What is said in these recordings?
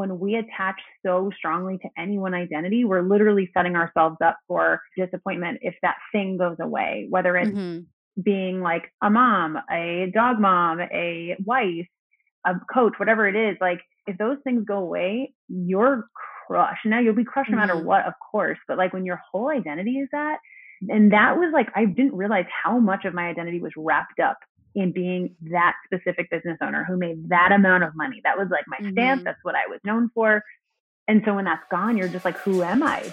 when we attach so strongly to any one identity, we're literally setting ourselves up for disappointment if that thing goes away, whether it's mm-hmm. being like a mom, a dog mom, a wife, a coach, whatever it is. Like if those things go away, you're crushed. Now you'll be crushed no matter mm-hmm. what, of course, but like when your whole identity is that, and that was like, I didn't realize how much of my identity was wrapped up in being that specific business owner who made that amount of money. That was like my mm-hmm. stamp. That's what I was known for. And so when that's gone, you're just like, who am I?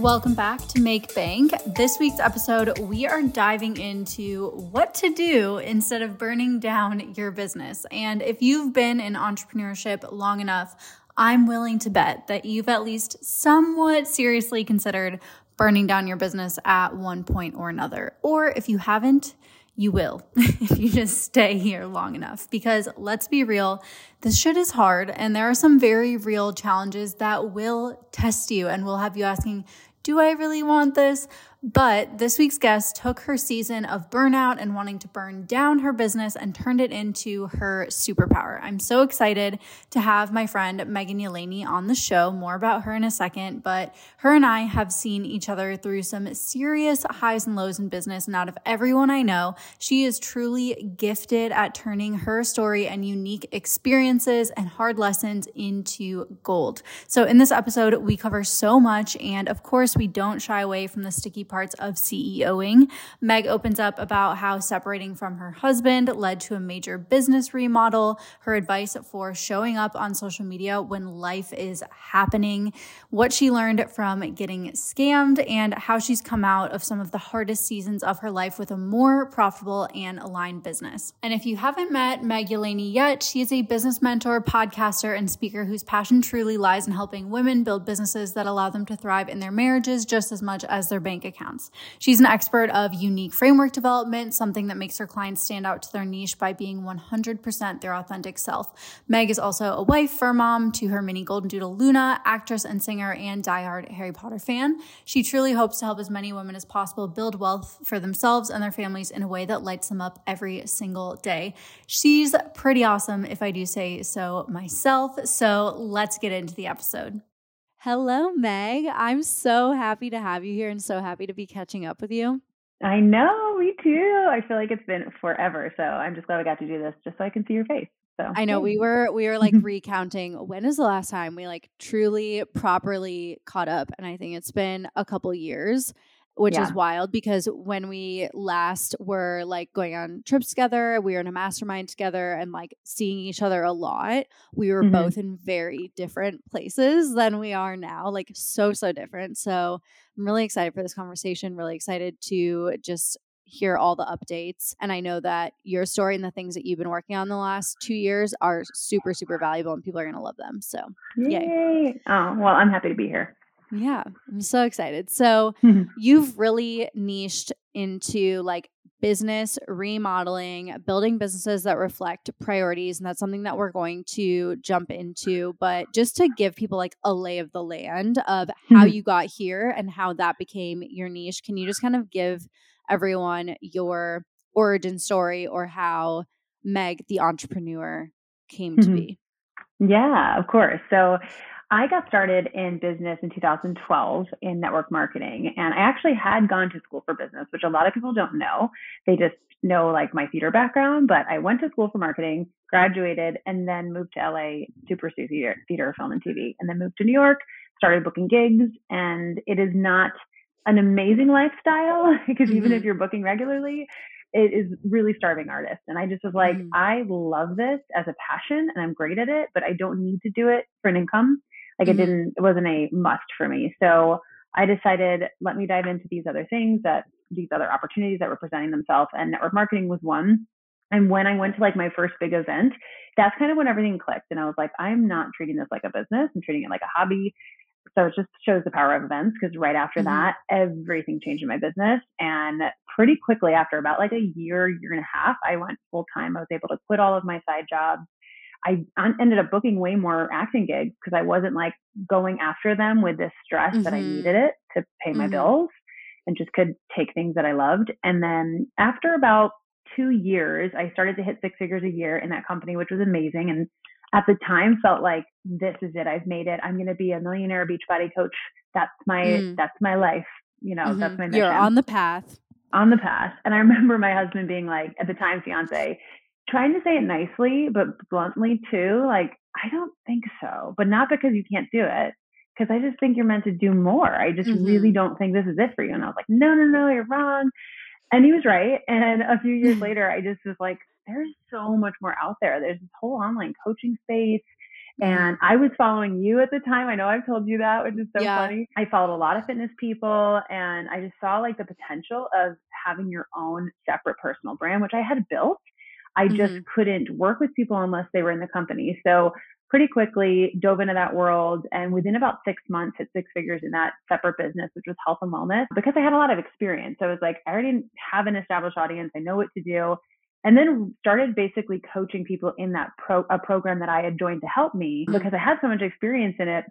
Welcome back to Make Bank. This week's episode, we are diving into what to do instead of burning down your business. And if you've been in entrepreneurship long enough, I'm willing to bet that you've at least somewhat seriously considered burning down your business at one point or another. Or if you haven't, you will if you just stay here long enough. Because let's be real, this shit is hard and there are some very real challenges that will test you and will have you asking, do I really want this? But this week's guest took her season of burnout and wanting to burn down her business and turned it into her superpower. I'm so excited to have my friend Megan Yelaney on the show. More about her in a second, but her and I have seen each other through some serious highs and lows in business. And out of everyone I know, she is truly gifted at turning her story and unique experiences and hard lessons into gold. So in this episode, we cover so much. And of course, we don't shy away from the sticky parts of CEOing. Meg opens up about how separating from her husband led to a major business remodel, her advice for showing up on social media when life is happening, what she learned from getting scammed, and how she's come out of some of the hardest seasons of her life with a more profitable and aligned business. And if you haven't met Meg Yelaney yet, she is a business mentor, podcaster, and speaker whose passion truly lies in helping women build businesses that allow them to thrive in their marriages just as much as their bank account accounts. She's an expert of unique framework development, something that makes her clients stand out to their niche by being 100% their authentic self. Meg is also a wife, fur mom to her mini golden doodle Luna, actress and singer, and diehard Harry Potter fan. She truly hopes to help as many women as possible build wealth for themselves and their families in a way that lights them up every single day. She's pretty awesome, if I do say so myself. So let's get into the episode. Hello, Meg. I'm so happy to have you here and so happy to be catching up with you. I know, me too. I feel like it's been forever. So I'm just glad I got to do this just so I can see your face. So I know we were we were like recounting when is the last time we like truly properly caught up and I think it's been a couple years which yeah. is wild because when we last were like going on trips together, we were in a mastermind together and like seeing each other a lot. We were mm-hmm. both in very different places than we are now, like so, so different. So I'm really excited for this conversation, really excited to just hear all the updates. And I know that your story and the things that you've been working on the last two years are super, super valuable and people are going to love them. So, yay. yay. Oh, well, I'm happy to be here. Yeah, I'm so excited. So, you've really niched into like business remodeling, building businesses that reflect priorities. And that's something that we're going to jump into. But just to give people like a lay of the land of how you got here and how that became your niche, can you just kind of give everyone your origin story or how Meg, the entrepreneur, came to mm-hmm. be? Yeah, of course. So I got started in business in 2012 in network marketing, and I actually had gone to school for business, which a lot of people don't know. They just know like my theater background, but I went to school for marketing, graduated, and then moved to LA to pursue theater, theater, film, and TV, and then moved to New York, started booking gigs, and it is not an amazing lifestyle because mm-hmm. even if you're booking regularly, it is really starving artists. And I just was like, mm. I love this as a passion and I'm great at it, but I don't need to do it for an income. Like mm-hmm. it didn't, it wasn't a must for me. So I decided, let me dive into these other things that these other opportunities that were presenting themselves. And network marketing was one. And when I went to like my first big event, that's kind of when everything clicked. And I was like, I'm not treating this like a business. I'm treating it like a hobby. so it just shows the power of events because right after mm-hmm. that, everything changed in my business. And pretty quickly after about like a year, year and a half, I went full time. I was able to quit all of my side jobs. I ended up booking way more acting gigs because I wasn't like going after them with this stress mm-hmm. that I mm-hmm. needed it to pay my mm-hmm. bills and just could take things that I loved. And then after about two years, I started to hit six figures a year in that company, which was amazing. And at the time felt like this is it. I've made it. I'm going to be a millionaire Beachbody coach. That's my, mm. that's my life. You know, mm-hmm. that's my mission. You're on the path. On the path. And I remember my husband being like, at the time, fiance, trying to say it nicely, but bluntly too, like, I don't think so, but not because you can't do it. Because I just think you're meant to do more. I just mm-hmm. really don't think this is it for you. And I was like, no, no, no, you're wrong. And he was right. And a few years later, I just was like, there's so much more out there. There's this whole online coaching space. Mm-hmm. And I was following you at the time. I know I've told you that, which is so yeah. funny. I followed a lot of fitness people and I just saw like the potential of having your own separate personal brand, which I had built. I just mm-hmm. couldn't work with people unless they were in the company. So pretty quickly dove into that world and within about six months hit six figures in that separate business, which was health and wellness because I had a lot of experience. So I was like, I already have an established audience. I know what to do. And then started basically coaching people in that pro a program that I had joined to help me mm-hmm. because I had so much experience in it.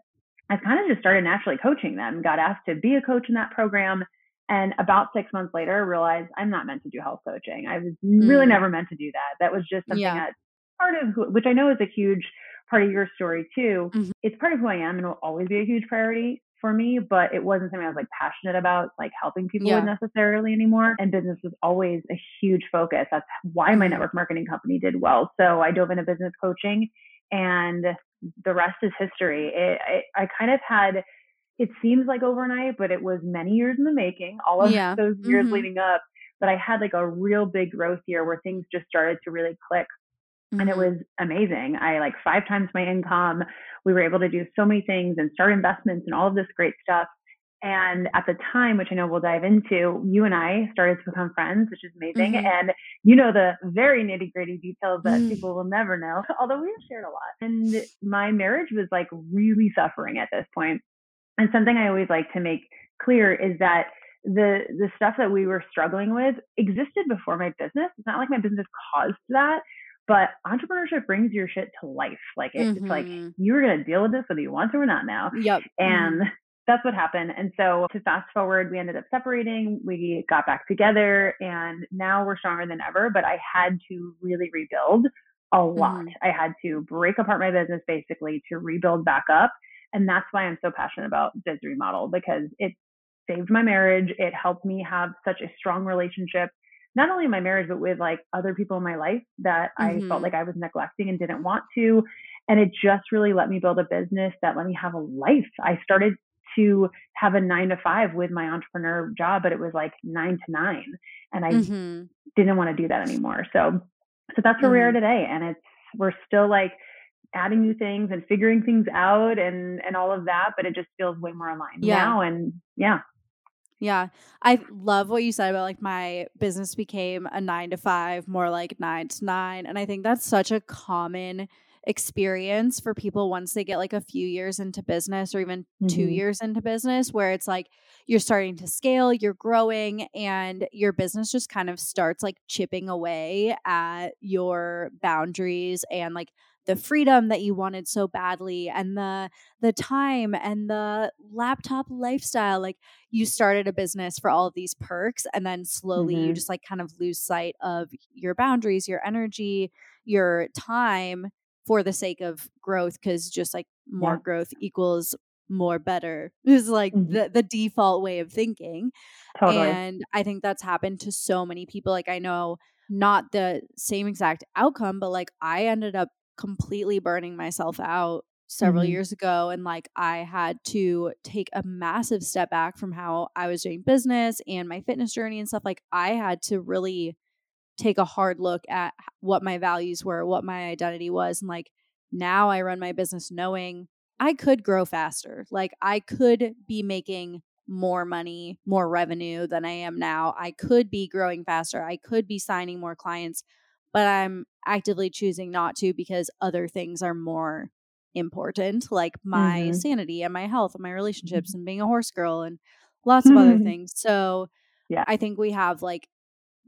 I kind of just started naturally coaching them, got asked to be a coach in that program. And about six months later, realized I'm not meant to do health coaching. I was really mm. never meant to do that. That was just something yeah. that part of who, which I know is a huge part of your story too. Mm-hmm. It's part of who I am and will always be a huge priority for me, but it wasn't something I was like passionate about, like helping people yeah. with necessarily anymore. And business was always a huge focus. That's why my mm-hmm. network marketing company did well. So I dove into business coaching and the rest is history. It, it, I kind of had, it seems like overnight, but it was many years in the making, all of yeah. those years mm-hmm. leading up. But I had like a real big growth year where things just started to really click Mm-hmm. And it mm-hmm. was amazing. I like five times my income. We were able to do so many things and start investments and all of this great stuff. And at the time, which I know we'll dive into, you and I started to become friends, which is amazing. Mm-hmm. And you know the very nitty gritty details that mm. people will never know, although we have shared a lot. And my marriage was like really suffering at this point. And something I always like to make clear is that the the stuff that we were struggling with existed before my business. It's not like my business caused that, but entrepreneurship brings your shit to life. Like it, mm-hmm. it's like mm-hmm. you're gonna deal with this whether you want to or not now. Yep. And mm-hmm. that's what happened. And so to fast forward, we ended up separating. We got back together, and now we're stronger than ever. But I had to really rebuild a lot. Mm-hmm. I had to break apart my business basically to rebuild back up. And that's why I'm so passionate about Biz Remodel because it saved my marriage. It helped me have such a strong relationship not only in my marriage, but with like other people in my life that mm-hmm. I felt mm-hmm. like I was neglecting and didn't want to. And it just really let me build a business that let me have a life. I started to have a nine to five with my entrepreneur job, but it was like nine to nine. And I mm-hmm. didn't want to do that anymore. So, so that's where mm-hmm. we are mm-hmm. today. And it's, we're still like adding new things and figuring things out and, and all of that, but it just feels way more aligned yeah. now. And yeah. Yeah. I love what you said about like my business became a nine to five, more like nine to nine. And I think that's such a common experience for people once they get like a few years into business or even mm-hmm. two years into business, where it's like you're starting to scale, you're growing, and your business just kind of starts like chipping away at your boundaries and like the freedom that you wanted so badly and the the time and the laptop lifestyle like you started a business for all of these perks and then slowly mm-hmm. you just like kind of lose sight of your boundaries your energy your time for the sake of growth because just like more yeah. growth equals more better is like mm-hmm. the, the default way of thinking totally. and i think that's happened to so many people like i know not the same exact outcome but like i ended up completely burning myself out several mm-hmm. years ago and like I had to take a massive step back from how I was doing business and my fitness journey and stuff like I had to really take a hard look at what my values were, what my identity was and like now I run my business knowing I could grow faster. Like I could be making more money, more revenue than I am now. I could be growing faster. I could be signing more clients but I'm actively choosing not to because other things are more important, like my mm-hmm. sanity and my health and my relationships mm-hmm. and being a horse girl and lots of other things. So yeah. I think we have like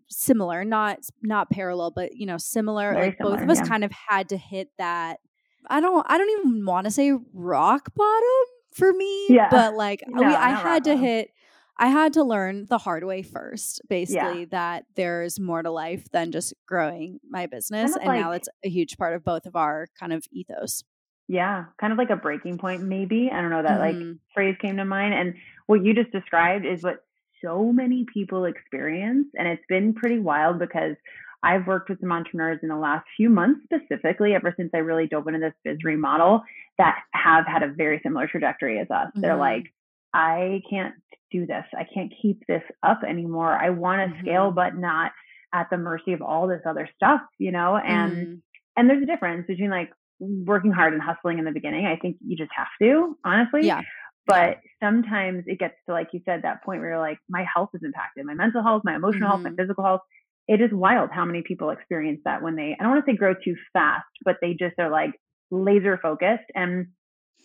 similar, not not parallel, but you know, similar. Very like similar, both of us yeah. kind of had to hit that. I don't. I don't even want to say rock bottom for me. Yeah. But like, no, we, I had to hit. I had to learn the hard way first, basically, yeah. that there's more to life than just growing my business. Kind of and like, now it's a huge part of both of our kind of ethos. Yeah, kind of like a breaking point, maybe. I don't know, that mm-hmm. like phrase came to mind. And what you just described is what so many people experience. And it's been pretty wild because I've worked with some entrepreneurs in the last few months specifically, ever since I really dove into this biz remodel, that have had a very similar trajectory as us. Mm-hmm. They're like, I can't do this. I can't keep this up anymore. I want to mm-hmm. scale, but not at the mercy of all this other stuff, you know? And mm-hmm. and there's a difference between like working hard and hustling in the beginning. I think you just have to, honestly. Yeah. But sometimes it gets to, like you said, that point where you're like, my health is impacted, my mental health, my emotional mm-hmm. health, my mm-hmm. physical health. It is wild how many people experience that when they, I don't want to say grow too fast, but they just are like laser focused. And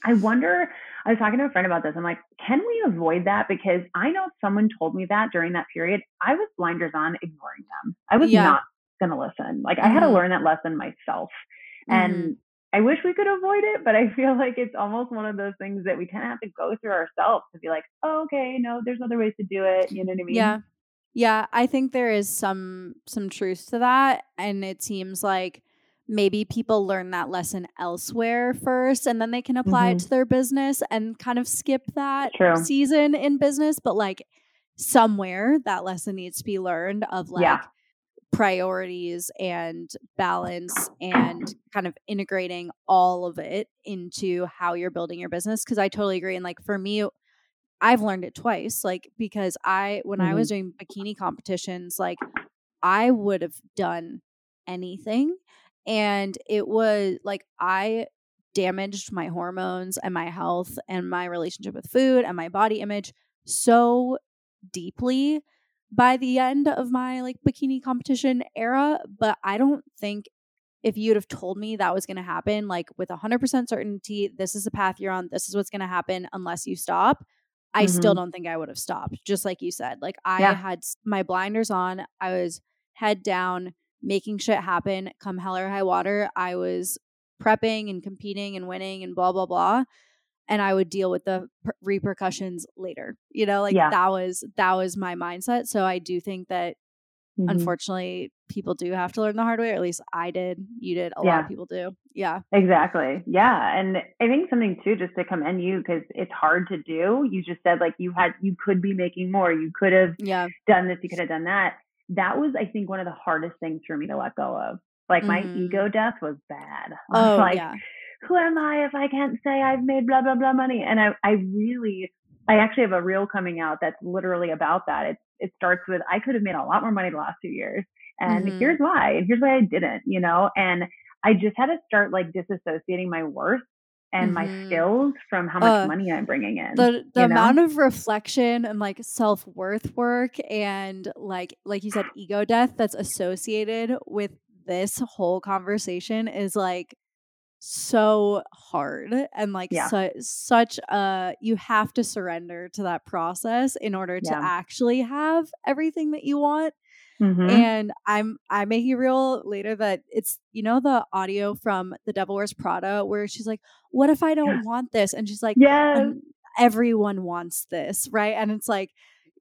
I wonder, I was talking to a friend about this. I'm like, can we avoid that? Because I know someone told me that during that period, I was blinders on ignoring them. I was yeah. not going to listen. Like, mm-hmm. I had to mm-hmm. learn that lesson myself. And mm-hmm. I wish we could avoid it, but I feel like it's almost one of those things that we kind of have to go through ourselves to be like, oh, okay, no, there's other ways to do it. You know what I mean? Yeah. Yeah, I think there is some some truth to that and it seems like maybe people learn that lesson elsewhere first and then they can apply mm-hmm. it to their business and kind of skip that True. season in business, but like somewhere that lesson needs to be learned of like yeah priorities and balance and kind of integrating all of it into how you're building your business because I totally agree and like for me I've learned it twice like because I when mm-hmm. I was mm-hmm. doing bikini competitions like I would have done anything and it was like I damaged my hormones and my health and my relationship with food and my body image so deeply by the end of my like bikini competition era, but I don't think if you'd have told me that was going to happen, like with 100% certainty, this is the path you're on, this is what's going to happen unless you stop, I mm-hmm. still don't think I would have stopped. Just like you said, like I yeah. had my blinders on, I was head down, making shit happen, come hell or high water. I was prepping and competing and winning and blah, blah, blah and I would deal with the per- repercussions later. You know, like yeah. that was that was my mindset. So I do think that mm-hmm. unfortunately people do have to learn the hard way, or at least I did. You did. A yeah. lot of people do. Yeah. Exactly. Yeah. And I think something too, just to commend you because it's hard to do. You just said like you had you could be making more. You could have yeah. done this, you could have done that. That was, I think, one of the hardest things for me to let go of. Like my mm-hmm. ego death was bad. i Oh, like, yeah who am I if I can't say I've made blah, blah, blah money? And I, I really, I actually have a reel coming out that's literally about that. It, it starts with, I could have made a lot more money the last two years. And mm-hmm. here's why, and here's why I didn't, you know? And I just had to start like disassociating my worth and mm-hmm. my skills from how much uh, money I'm bringing in. The the amount know? of reflection and like self worth work and like like you said, ego death that's associated with this whole conversation is like so hard and like yeah. su- such a you have to surrender to that process in order to yeah. actually have everything that you want mm-hmm. and i'm i make it real later that it's you know the audio from the devil wears prada where she's like what if i don't yeah. want this and she's like yeah everyone wants this right and it's like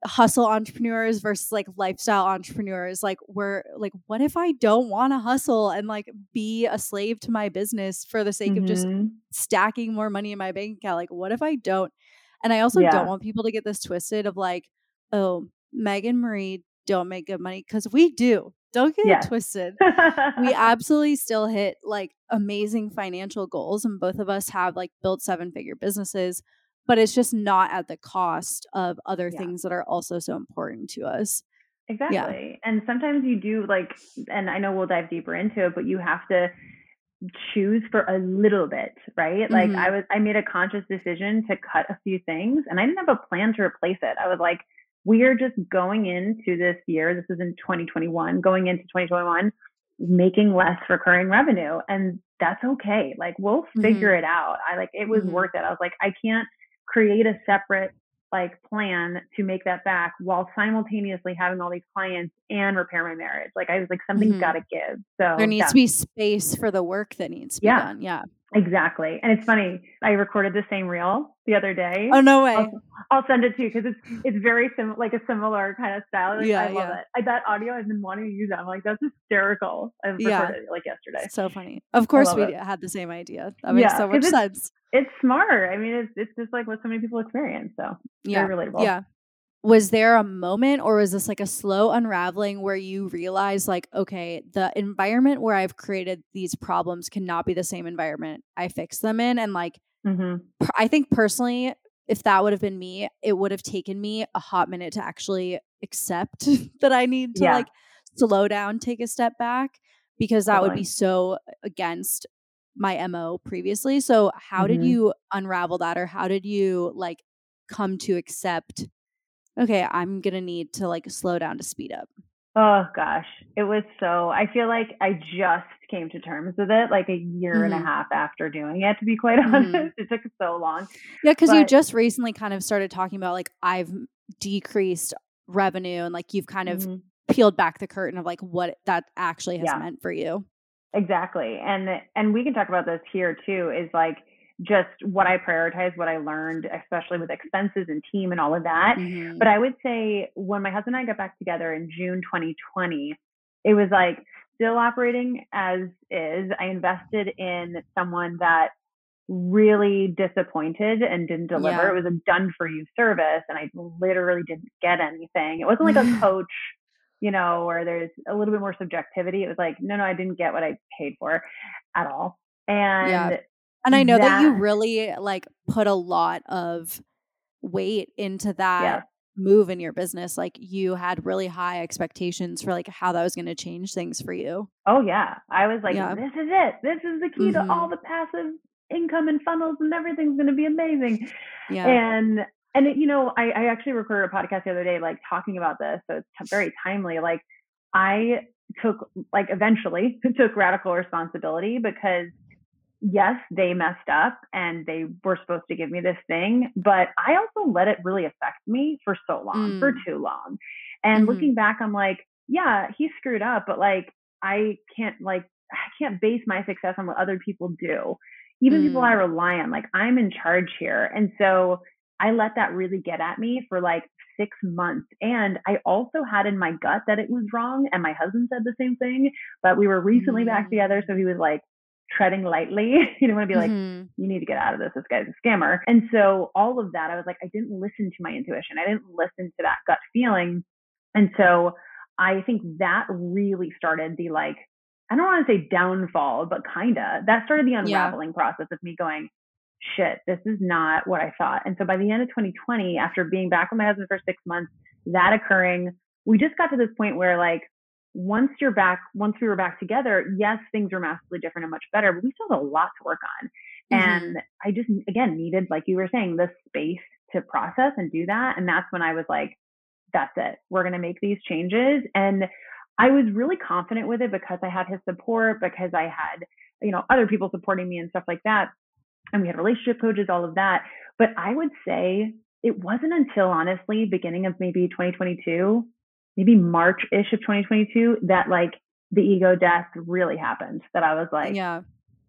hustle entrepreneurs versus like lifestyle entrepreneurs like we're like what if i don't want to hustle and like be a slave to my business for the sake mm-hmm. of just mm-hmm. stacking more money in my bank account like what if i don't and i also yeah. don't want people to get this twisted of like oh meg and marie don't make good money because we do don't get yeah. it twisted we absolutely still hit like amazing financial goals and both of us have like built seven figure businesses but it's just not at the cost of other yeah. things that are also so important to us. Exactly. Yeah. And sometimes you do like, and I know we'll dive deeper into it, but you have to choose for a little bit, right? Mm-hmm. Like I was, I made a conscious decision to cut a few things and I didn't have a plan to replace it. I was like, we are just going into this year. This is in 2021, going into 2021, making less recurring revenue. And that's okay. Like we'll figure mm-hmm. it out. I like it was mm-hmm. worth it. I was like, I can't create a separate like plan to make that back while simultaneously having all these clients and repair my marriage. Like I was like, something's mm-hmm. got to give. So there needs to be space for the work that needs to be yeah. done. Yeah. Exactly. And it's funny. I recorded the same reel the other day. Oh no way. I'll, I'll send it to you because it's it's very sim like a similar kind of style. Like, yeah, I love yeah. it. I, that audio I've been wanting to use that. I'm like, that's hysterical. I recorded yeah. it like yesterday. So funny. Of course we it. had the same idea. That makes yeah, so much sense. It's smart. I mean, it's it's just like what so many people experience. So yeah, very relatable. Yeah was there a moment or was this like a slow unraveling where you realize like okay the environment where i've created these problems cannot be the same environment i fix them in and like mm-hmm. i think personally if that would have been me it would have taken me a hot minute to actually accept that i need to yeah. like slow down take a step back because that totally. would be so against my mo previously so how mm-hmm. did you unravel that or how did you like come to accept okay, I'm going to need to like slow down to speed up? Oh gosh, it was so. I feel like I just came to terms with it like a year mm-hmm. and a mm-hmm. half after doing it. To be quite mm-hmm. honest, it took so long. Yeah, because you just recently kind of started talking about like I've decreased revenue and like you've kind of mm-hmm. peeled back the curtain of like what that actually has yeah. meant for you. Exactly, and and we can talk about this here too. Is like just what I prioritized, what I learned, especially with expenses and team and all of that. Mm-hmm. But I would say when my husband and I got back together in June 2020, it was like still operating as is. I invested in someone that really disappointed and didn't deliver. Yeah. It was a done for you service and I literally didn't get anything. It wasn't like a coach, you know, where there's a little bit more subjectivity. It was like, no, no, I didn't get what I paid for at all. And yeah. And I know that, that you really like put a lot of weight into that yeah. move in your business. Like you had really high expectations for like how that was going to change things for you. Oh yeah. I was like, yeah. this is it. This is the key mm-hmm. to all the passive income and funnels and everything's going to be amazing. Yeah. And and it, you know, I, I actually recorded a podcast the other day, like talking about this. So it's t- very timely. Like I took, like, eventually took radical responsibility because yes, they messed up and they were supposed to give me this thing, but I also let it really affect me for so long, mm. for too long. And mm-hmm. looking back, I'm like, yeah, he screwed up, but like, I can't like, I can't base my success on what other people do. Even mm. people I mm. rely on, like I'm in charge here. And so I let that really get at me for like six months. And I also had in my gut that it was wrong. And my husband said the same thing, but we were recently mm. back together. So he was like, treading lightly. you don't want to be like, mm-hmm. you need to get out of this. This guy's a scammer. And so all of that, I was like, I didn't listen to my intuition. I didn't listen to that gut feeling. And so I think that really started the like, I don't want to say downfall, but kinda. That started the unraveling yeah. process of me going, shit, this is not what I thought. And so by the end of 2020, after being back with my husband for six months, that occurring, we just got to this point where like once you're back, once we were back together, yes, things were massively different and much better, but we still have a lot to work on. Mm-hmm. And I just, again, needed, like you were saying, the space to process and do that. And that's when I was like, that's it. We're going to make these changes. And I was really confident with it because I had his support, because I had, you know, other people supporting me and stuff like that. And we had relationship coaches, all of that. But I would say it wasn't until honestly, beginning of maybe 2022 maybe March ish of 2022 that like the ego death really happened. That I was like, yeah,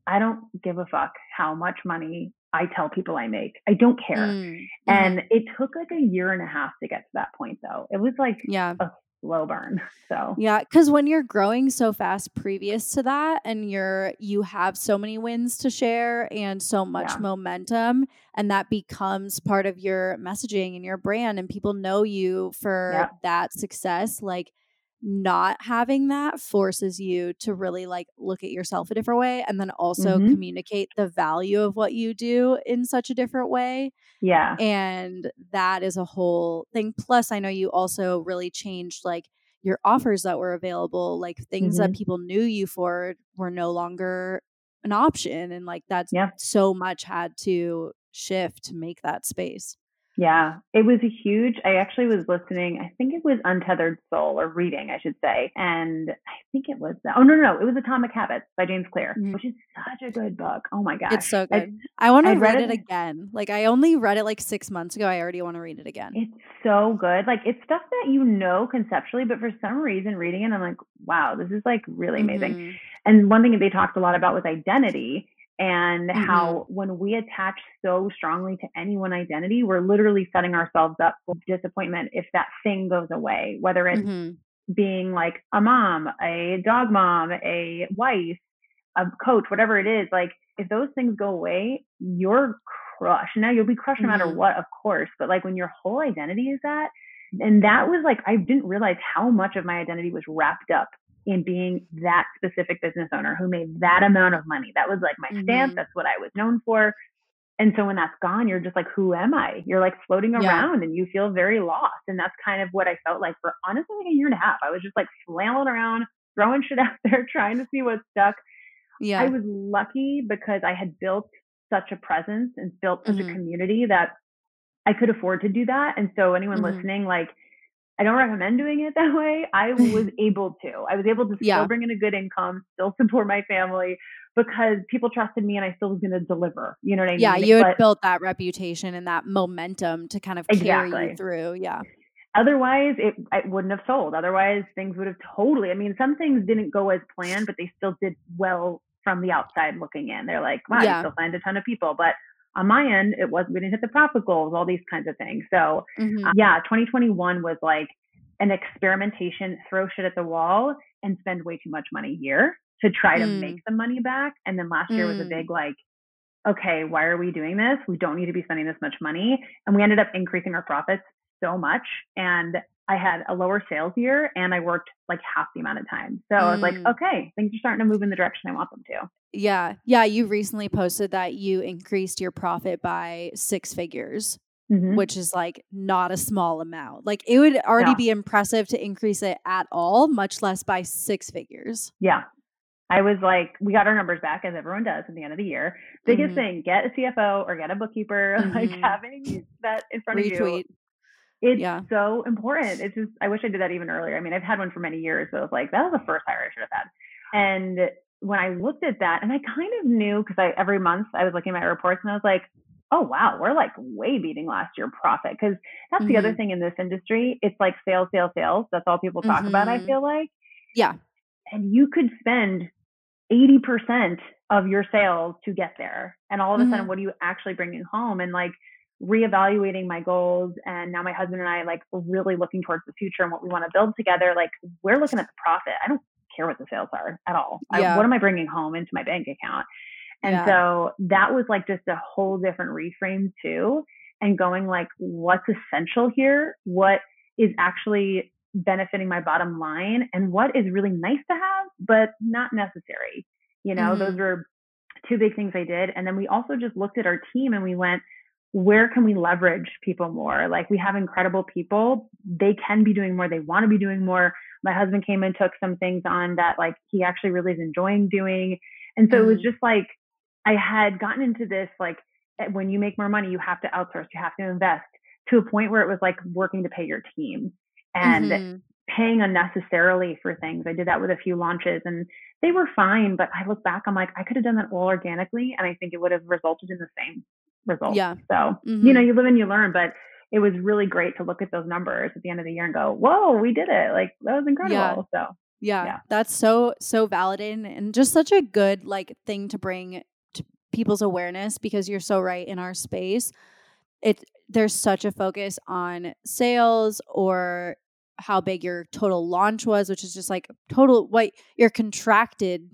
I don't give a fuck how much money I tell people I make. I don't care. Mm, and mm-hmm. it took like a year and a half to get to that point though. It was like yeah. a slow burn. So yeah, because when you're growing so fast previous to that, and you're you have so many wins to share and so much yeah. momentum, and that becomes part of your messaging and your brand, and people know you for yeah. that success, like not having that forces you to really like look at yourself a different way and then also mm-hmm. communicate the value of what you do in such a different way. Yeah. And that is a whole thing. Plus, I know you also really changed like your offers that were available, like things mm-hmm. that people knew you for were no longer an option. And like that's yeah. so much had to shift to make that space. Yeah, it was a huge. I actually was listening. I think it was Untethered Soul or reading, I should say, and I think it was. Oh no, no, no! It was Atomic Habits by James Clear, mm-hmm. which is such a good book. Oh my gosh, it's so good. I, I want to read it, it again. Like I only read it like six months ago. I already want to read it again. It's so good. Like it's stuff that you know conceptually, but for some reason, reading it, I'm like, wow, this is like really amazing. Mm-hmm. And one thing that they talked a lot about was identity and mm-hmm. how when we attach so strongly to any one identity, we're literally setting ourselves up for disappointment if that thing goes away, whether it's mm-hmm. being like a mom, a dog mom, a wife, a coach, whatever it is. Like if those things go away, you're crushed. Now you'll be crushed mm-hmm. no matter mm-hmm. what, of course, but like when your whole identity is that, and that was like, I didn't realize how much of my identity was wrapped up in being that specific business owner who made that amount of money. That was like my mm-hmm. stamp. That's what I was known for. And so when that's gone, you're just like, who am I? You're like floating around yeah. and you feel very lost. And that's kind of what I felt like for honestly like a year and a half. I was just like flailing around, throwing shit out there, trying to see what stuck. Yeah. I was lucky because I had built such a presence and built such mm-hmm. a community that I could afford to do that. And so anyone mm-hmm. listening, like I don't recommend doing it that way. I was able to. I was able to still yeah. bring in a good income, still support my family because people trusted me and I still was going to deliver. You know what I yeah, mean? Yeah, you had but, built that reputation and that momentum to kind of carry exactly. you through. Yeah. Otherwise, it, it wouldn't have sold. Otherwise, things would have totally. I mean, some things didn't go as planned, but they still did well from the outside looking in. They're like, wow, yeah. you still find a ton of people, but on my end, it was we didn't hit the profit goals, all these kinds of things. So mm-hmm. uh, yeah, 2021 was like an experimentation, throw shit at the wall and spend way too much money here to try to mm. make the money back. And then last mm. year was a mm. big like, okay, why are we doing this? We don't need to be spending this much money. And we ended up increasing our profits so much. And I had a lower sales year and I worked like half the amount of time. So mm. I was like, mm. okay, things are starting to move in the direction I want them to. Yeah. Yeah. You recently posted that you increased your profit by six figures. Mm-hmm. Which is like not a small amount. Like it would already be impressive to increase it at all, much less by six figures. Yeah. I was like, we got our numbers back as everyone does at the end of the year. Biggest mm-hmm. thing, get a CFO or get a bookkeeper. Mm-hmm. Like having that in front Retweet. of you it's yeah. so important. It's just I wish I did that even earlier. I mean, I've had one for many years, but I was like, that was the first hire I should have had. And when I looked at that, and I kind of knew because I every month I was looking at my reports and I was like, oh wow, we're like way beating last year profit. Because that's mm-hmm. the other mm-hmm. thing in this industry. It's like sales, sales, sales. That's all people talk mm-hmm. about, I mm-hmm. feel like. Yeah. And you could spend 80% of your sales to get there. And all of a mm-hmm. sudden, what are you actually bringing home? And like reevaluating my goals and now my husband and I like really looking towards the future and what we want to build together. Like we're looking at the profit. I don't care what the sales are at all. Yeah. I, what am I bringing home into my bank account? And yeah. so that was like just a whole different reframe too. And going like, what's essential here? What is actually benefiting my bottom line? And what is really nice to have, but not necessary? You know, mm-hmm. those were two big things I did. And then we also just looked at our team and we went, where can we leverage people more? Like we have incredible people. They can be doing more. They want to be doing more. My husband came and took some things on that like he actually really is enjoying doing. And so mm-hmm. it was mm-hmm. just like I had gotten into this like eh, when you make more money, you have to outsource, you have to invest to a point where it was like working to pay your team and mm-hmm. paying unnecessarily for things. I did that with a few launches and they were fine, but I look back, I'm like, I could have done that all organically and I think it would have resulted in the same results. Yeah. So, mm-hmm. you know, you live and you learn, but it was really great to look at those numbers at the end of the year and go, whoa, we did it. Like that was incredible. Yeah. So yeah, yeah, that's so so validating and just such a good like thing to bring to people's awareness because you're so right in our space. It there's such a focus on sales or how big your total launch was, which is just like total what your contracted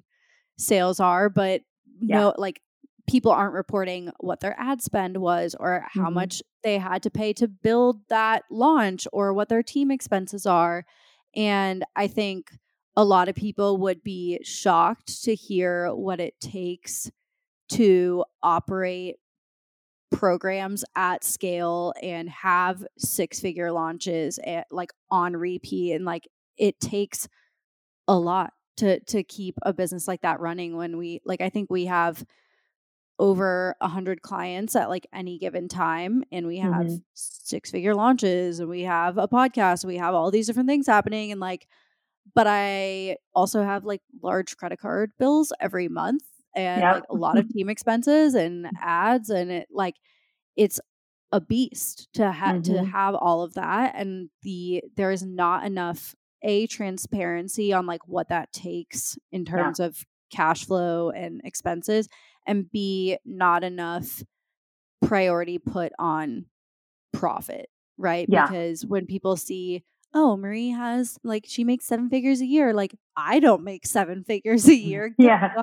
sales are, but yeah. no like people aren't reporting what their ad spend was or how mm-hmm. much they had to pay to build that launch or what their team expenses are. And I think a lot of people would be shocked to hear what it takes to operate programs at scale and have six figure launches at, eh, like on repeat and like it takes a lot to to keep a business like that running when we like I think we have over a hundred clients at like any given time and we have Mhm. six figure launches and we have a podcast we have all these different things happening and like but i also have like large credit card bills every month and Yep. like a lot of team expenses and ads and it like it's a beast to have to Mhm. have all of that and the there is not enough a transparency on like what that takes in Yeah. terms of cash flow and expenses and b not enough priority put on profit right Yeah. because when people see oh marie has like she makes seven figures a year like i don't make seven figures a year Yeah.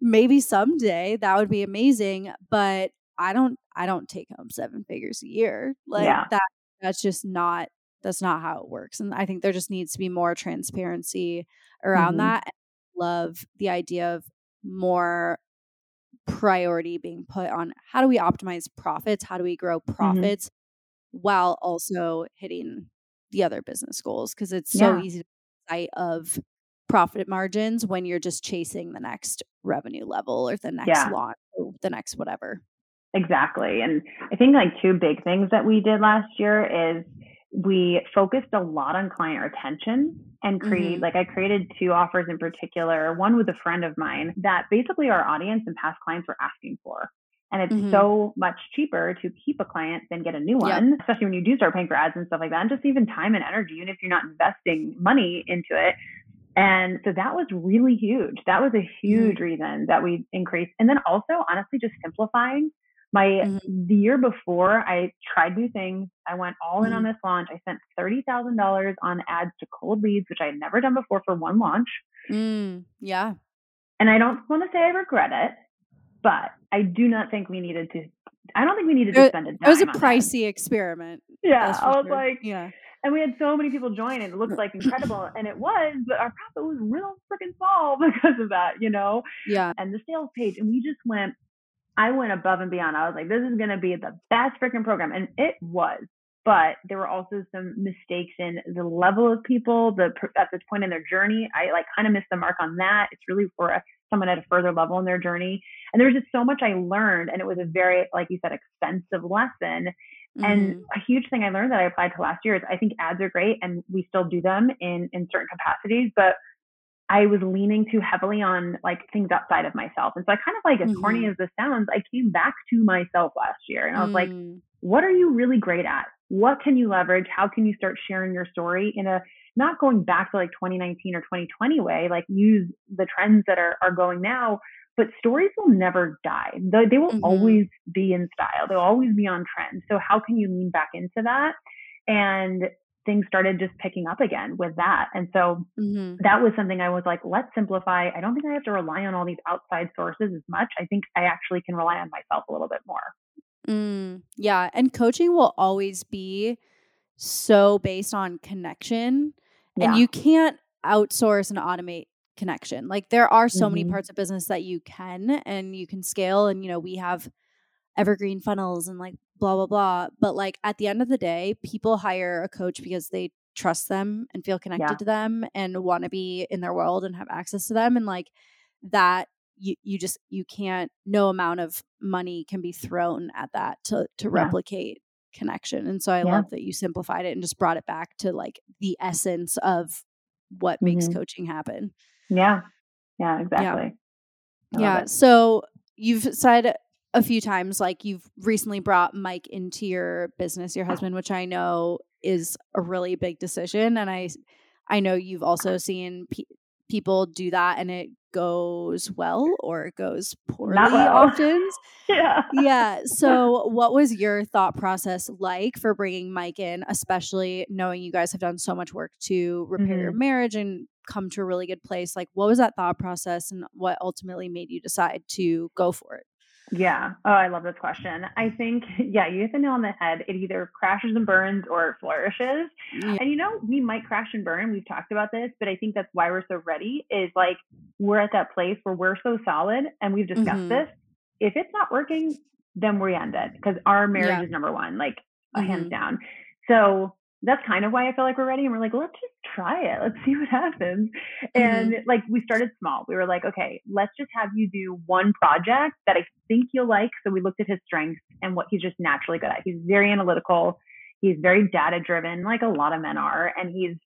Maybe someday that would be amazing but i don't i don't take home seven figures a year like Yeah. that that's just not that's not how it works and i think there just needs to be more transparency around Mhm. that love the idea of more priority being put on how do we optimize profits how do we grow Mm-hmm. profits while also hitting the other business goals because it's so Yeah. easy to sight of profit margins when you're just chasing the next revenue level or the next Yeah. launch or the next whatever Exactly. And I think like two big things that we did last year is we focused a lot on client retention and create Mhm. like I created two offers in particular, one with a friend of mine that basically our audience and past clients were asking for. And it's Mhm. so much cheaper to keep a client than get a new Yep. one, especially when you do start paying for ads and stuff like that. And just even time and energy, even if you're not investing money into it. And so that was really huge. That was a huge reason that we increased. And then also, honestly, just simplifying. My Mhm. the year before, I tried new things. I went all in on this launch. I spent thirty thousand dollars on ads to cold leads, which I had never done before for one launch. Mm, yeah And I don't want to say I regret it, but I do not think we needed to. I don't think we needed to It- spend a dime. it was a pricey experiment Yeah, I was sure. like, yeah and we had so many people join, and it looked like incredible, and it was, but our profit was real freaking small because of that, you know. yeah and the sales page, and we just went. I went above and beyond. I was like, this is going to be the best freaking program, and it was. But there were also some mistakes in the level of people, the at this point in their journey. I like kind of missed the mark on that. It's really for a, someone at a further level in their journey, and there was just so much I learned, and it was a very, like you said, expensive lesson. And Mhm. a huge thing I learned that I applied to last year is I think ads are great and we still do them in in certain capacities, but I was leaning too heavily on like things outside of myself. And so I kind of like as corny Mhm. as this sounds, I came back to myself last year and I was like, Mm, what are you really great at? What can you leverage? How can you start sharing your story in a not going back to like 2019 or 2020 way, like use the trends that are, are going now, but stories will never die. They, they will Mhm. always be in style. They'll always be on trend. So how can you lean back into that? And things started just picking up again with that. And so mhm. that was something I was like, let's simplify. I don't think I have to rely on all these outside sources as much. I think I actually can rely on myself a little bit more. Mm, yeah. And coaching will always be so based on connection. Yeah. And you can't outsource and automate connection. Like there are so many Mhm. parts of business that you can and you can scale. And, you know, we have evergreen funnels and like blah, blah, blah. But like at the end of the day, people hire a coach because they trust them and feel connected Yeah. to them and want to be in their world and have access to them. And like that you, you just you can't no amount of money can be thrown at that to to Yeah. replicate connection and so i Yeah. love that you simplified it and just brought it back to like the essence of what makes Mhm. coaching happen Yeah. Yeah, exactly. Love yeah so you've said a few times like you've recently brought mike into your business your husband which i know is a really big decision and i i know you've also seen pe- people do that and it goes well or it goes poorly well. often Yeah. yeah. So, what was your thought process like for bringing Mike in, especially knowing you guys have done so much work to repair your Mhm. marriage and come to a really good place? Like, what was that thought process and what ultimately made you decide to go for it? Yeah. Oh, I love this question. I think, yeah, you hit the nail on the head. It either crashes and burns or it flourishes. Yeah. And you know, we might crash and burn. We've talked about this, but I think that's why we're so ready is like we're at that place where we're so solid and we've discussed Mhm. this. If it's not working, then we end it because our marriage Yeah. is number one, like hands Mhm. down. So that's kind of why I feel like we're ready. And we're like, let's just try it. Let's see what happens. Mm-hmm. And like we started small. We were like, okay, let's just have you do one project that I think you'll like. So we looked at his strengths and what he's just naturally good at. He's very analytical. He's very data driven, like a lot of men are. And he's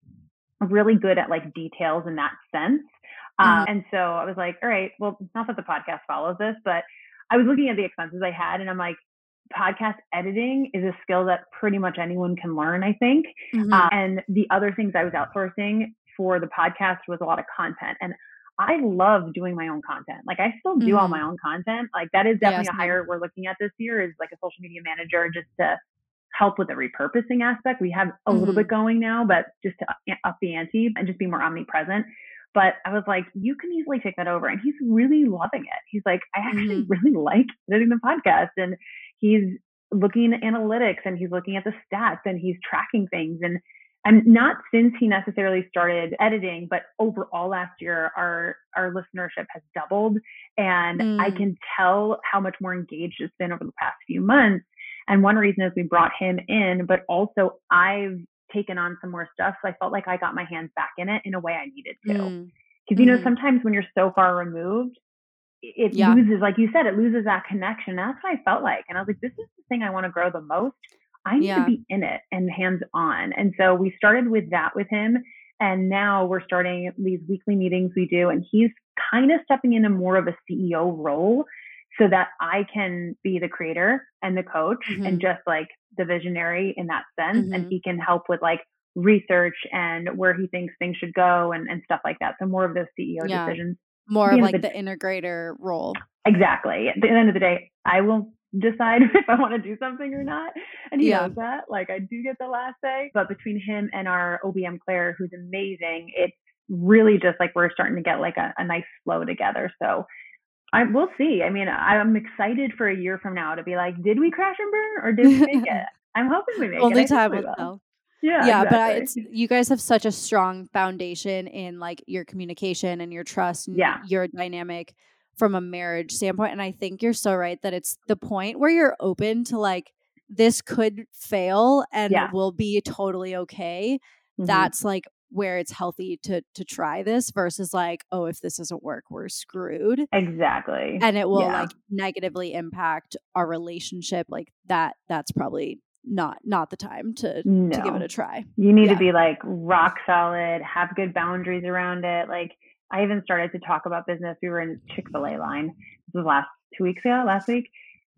really good at like details in that sense. Um, mm-hmm. and so I was like, all right, well, not that the podcast follows this, but I was looking at the expenses I had and I'm like, podcast editing is a skill that pretty much anyone can learn, I think. Mm-hmm. Uh, and the other things I was outsourcing for the podcast was a lot of content. And I love doing my own content. Like I still do mm-hmm. all my own content. Like that is definitely yes, a hire we're looking at this year is like a social media manager just to help with the repurposing aspect. We have a mm-hmm. little bit going now, but just to up the ante and just be more omnipresent. But I was like, you can easily take that over. And he's really loving it. He's like, I actually mm-hmm. really like editing the podcast. And he's looking at analytics and he's looking at the stats and he's tracking things. And I'm not since he necessarily started editing, but overall last year, our, our listenership has doubled. And mm. I can tell how much more engaged it's been over the past few months. And one reason is we brought him in, but also I've taken on some more stuff. So I felt like I got my hands back in it in a way I needed to. Because, mm. you mm-hmm. know, sometimes when you're so far removed, it yeah. loses, like you said, it loses that connection. That's what I felt like. And I was like, this is the thing I want to grow the most. I need yeah. to be in it and hands on. And so we started with that with him. And now we're starting these weekly meetings we do. And he's kind of stepping into more of a CEO role so that I can be the creator and the coach mm-hmm. and just like the visionary in that sense. Mm-hmm. And he can help with like research and where he thinks things should go and, and stuff like that. So more of those CEO yeah. decisions. More of like the, the integrator role. Exactly. At the end of the day, I will decide if I want to do something or not. And he yeah. knows that. Like I do get the last say. But between him and our OBM Claire, who's amazing, it's really just like we're starting to get like a, a nice flow together. So I we'll see. I mean, I'm excited for a year from now to be like, did we crash and burn or did we make it? I'm hoping we make Only it. Only time will tell. Yeah, yeah, exactly. but I, it's you guys have such a strong foundation in like your communication and your trust and yeah. your dynamic from a marriage standpoint. And I think you're so right that it's the point where you're open to like this could fail and yeah. will be totally okay. Mm-hmm. That's like where it's healthy to to try this versus like oh if this doesn't work we're screwed exactly and it will yeah. like negatively impact our relationship like that that's probably not not the time to no. to give it a try you need yeah. to be like rock solid have good boundaries around it like i even started to talk about business we were in chick-fil-a line this was last two weeks ago last week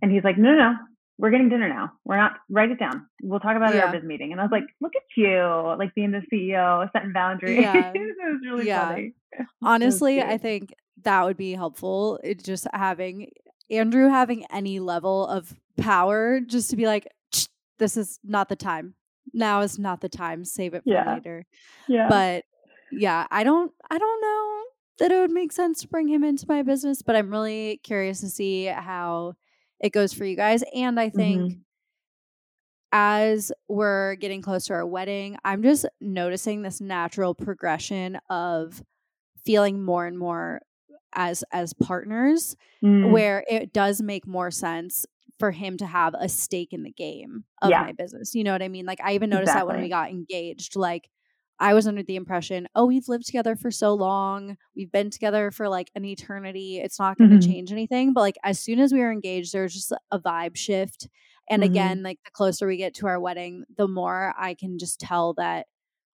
and he's like no no no we're getting dinner now. We're not, write it down. We'll talk about it at our business meeting. And I was like, look at you, like being the CEO, setting boundaries. Yeah. it was really yeah. funny. Honestly, I think that would be helpful. It just having Andrew having any level of power just to be like, this is not the time. Now is not the time. Save it for yeah. later. Yeah. But yeah, I don't, I don't know that it would make sense to bring him into my business, but I'm really curious to see how it goes for you guys. And I think mm-hmm. as we're getting close to our wedding, I'm just noticing this natural progression of feeling more and more as as partners mm. where it does make more sense for him to have a stake in the game of yeah. my business. You know what I mean? Like I even noticed exactly. that when we got engaged, like I was under the impression, oh, we've lived together for so long. We've been together for like an eternity. It's not going to mm-hmm. change anything. But like as soon as we were engaged, there was just a vibe shift. And mm-hmm. again, like the closer we get to our wedding, the more I can just tell that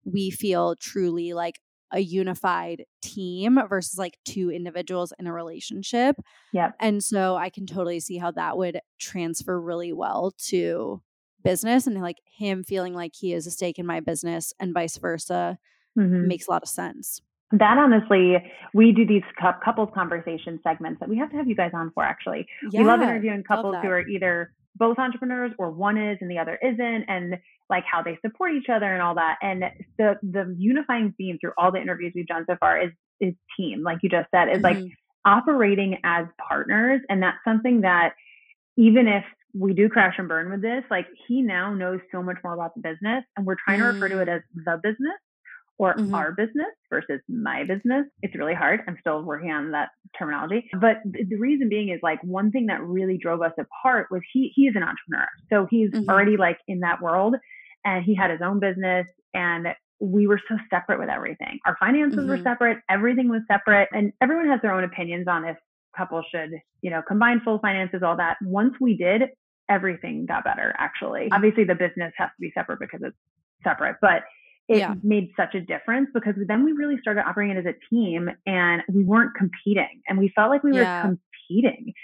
we feel truly like a unified team versus like two individuals in a relationship. Yeah. And so I can totally see how that would transfer really well to business and like him feeling like he is a stake in my business and vice versa mm-hmm. makes a lot of sense. That honestly, we do these couples conversation segments that we have to have you guys on for actually. Yeah, we love interviewing couples love who are either both entrepreneurs or one is and the other isn't and like how they support each other and all that. And the the unifying theme through all the interviews we've done so far is is team, like you just said, is mm-hmm. like operating as partners. And that's something that even if we do crash and burn with this. Like he now knows so much more about the business, and we're trying mm. to refer to it mm. as the business or mm-hmm. our business versus my business. It's really hard. I'm still working on that terminology. But the reason being is like one thing that really drove us apart was he he is an entrepreneur. So he's mm-hmm. already like in that world. and he had his own business and we were so separate with everything. Our finances mm-hmm. were separate, everything was separate, and everyone has their own opinions on if couples should, you know, combine full finances, all that. Once we did, everything got better actually. Obviously the business has to be separate because it's separate, but it yeah. made such a difference because then we really started operating as a team and we weren't competing and we felt like we yeah. were competing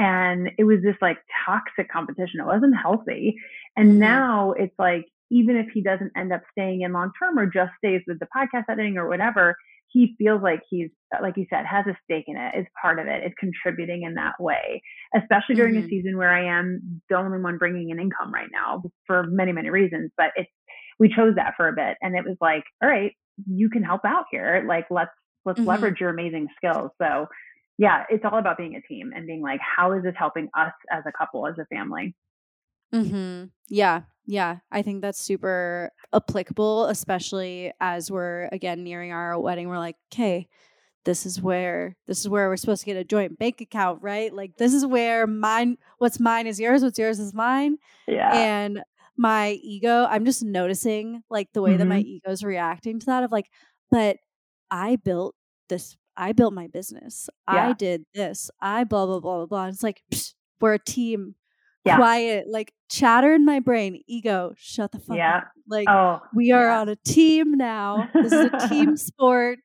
and it was this like toxic competition. It wasn't healthy. And mm-hmm. now it's like, even if he doesn't end up staying in long term or just stays with the podcast editing or whatever, he feels like he's, like you said, has a stake in it, is part of it, is contributing in that way, especially during mm-hmm. a season where I am the only one bringing in income right now for many, many reasons. But it's, we chose that for a bit and it was like, all right, you can help out here. Like, let's, let's mm-hmm. leverage your amazing skills. So yeah, it's all about being a team and being like, how is this helping us as a couple, as a family? Hmm. Yeah. Yeah. I think that's super applicable, especially as we're again nearing our wedding. We're like, okay, this is where this is where we're supposed to get a joint bank account, right? Like this is where mine, what's mine is yours, what's yours is mine. Yeah. And my ego, I'm just noticing like the way mm-hmm. that my ego is reacting to that of like, but I built this I built my business. Yeah. I did this. I blah blah blah blah blah. it's like psh, we're a team. Yeah. Quiet, like chatter in my brain. Ego, shut the fuck yeah. up. Like oh, we are on a team now. This is a team sport.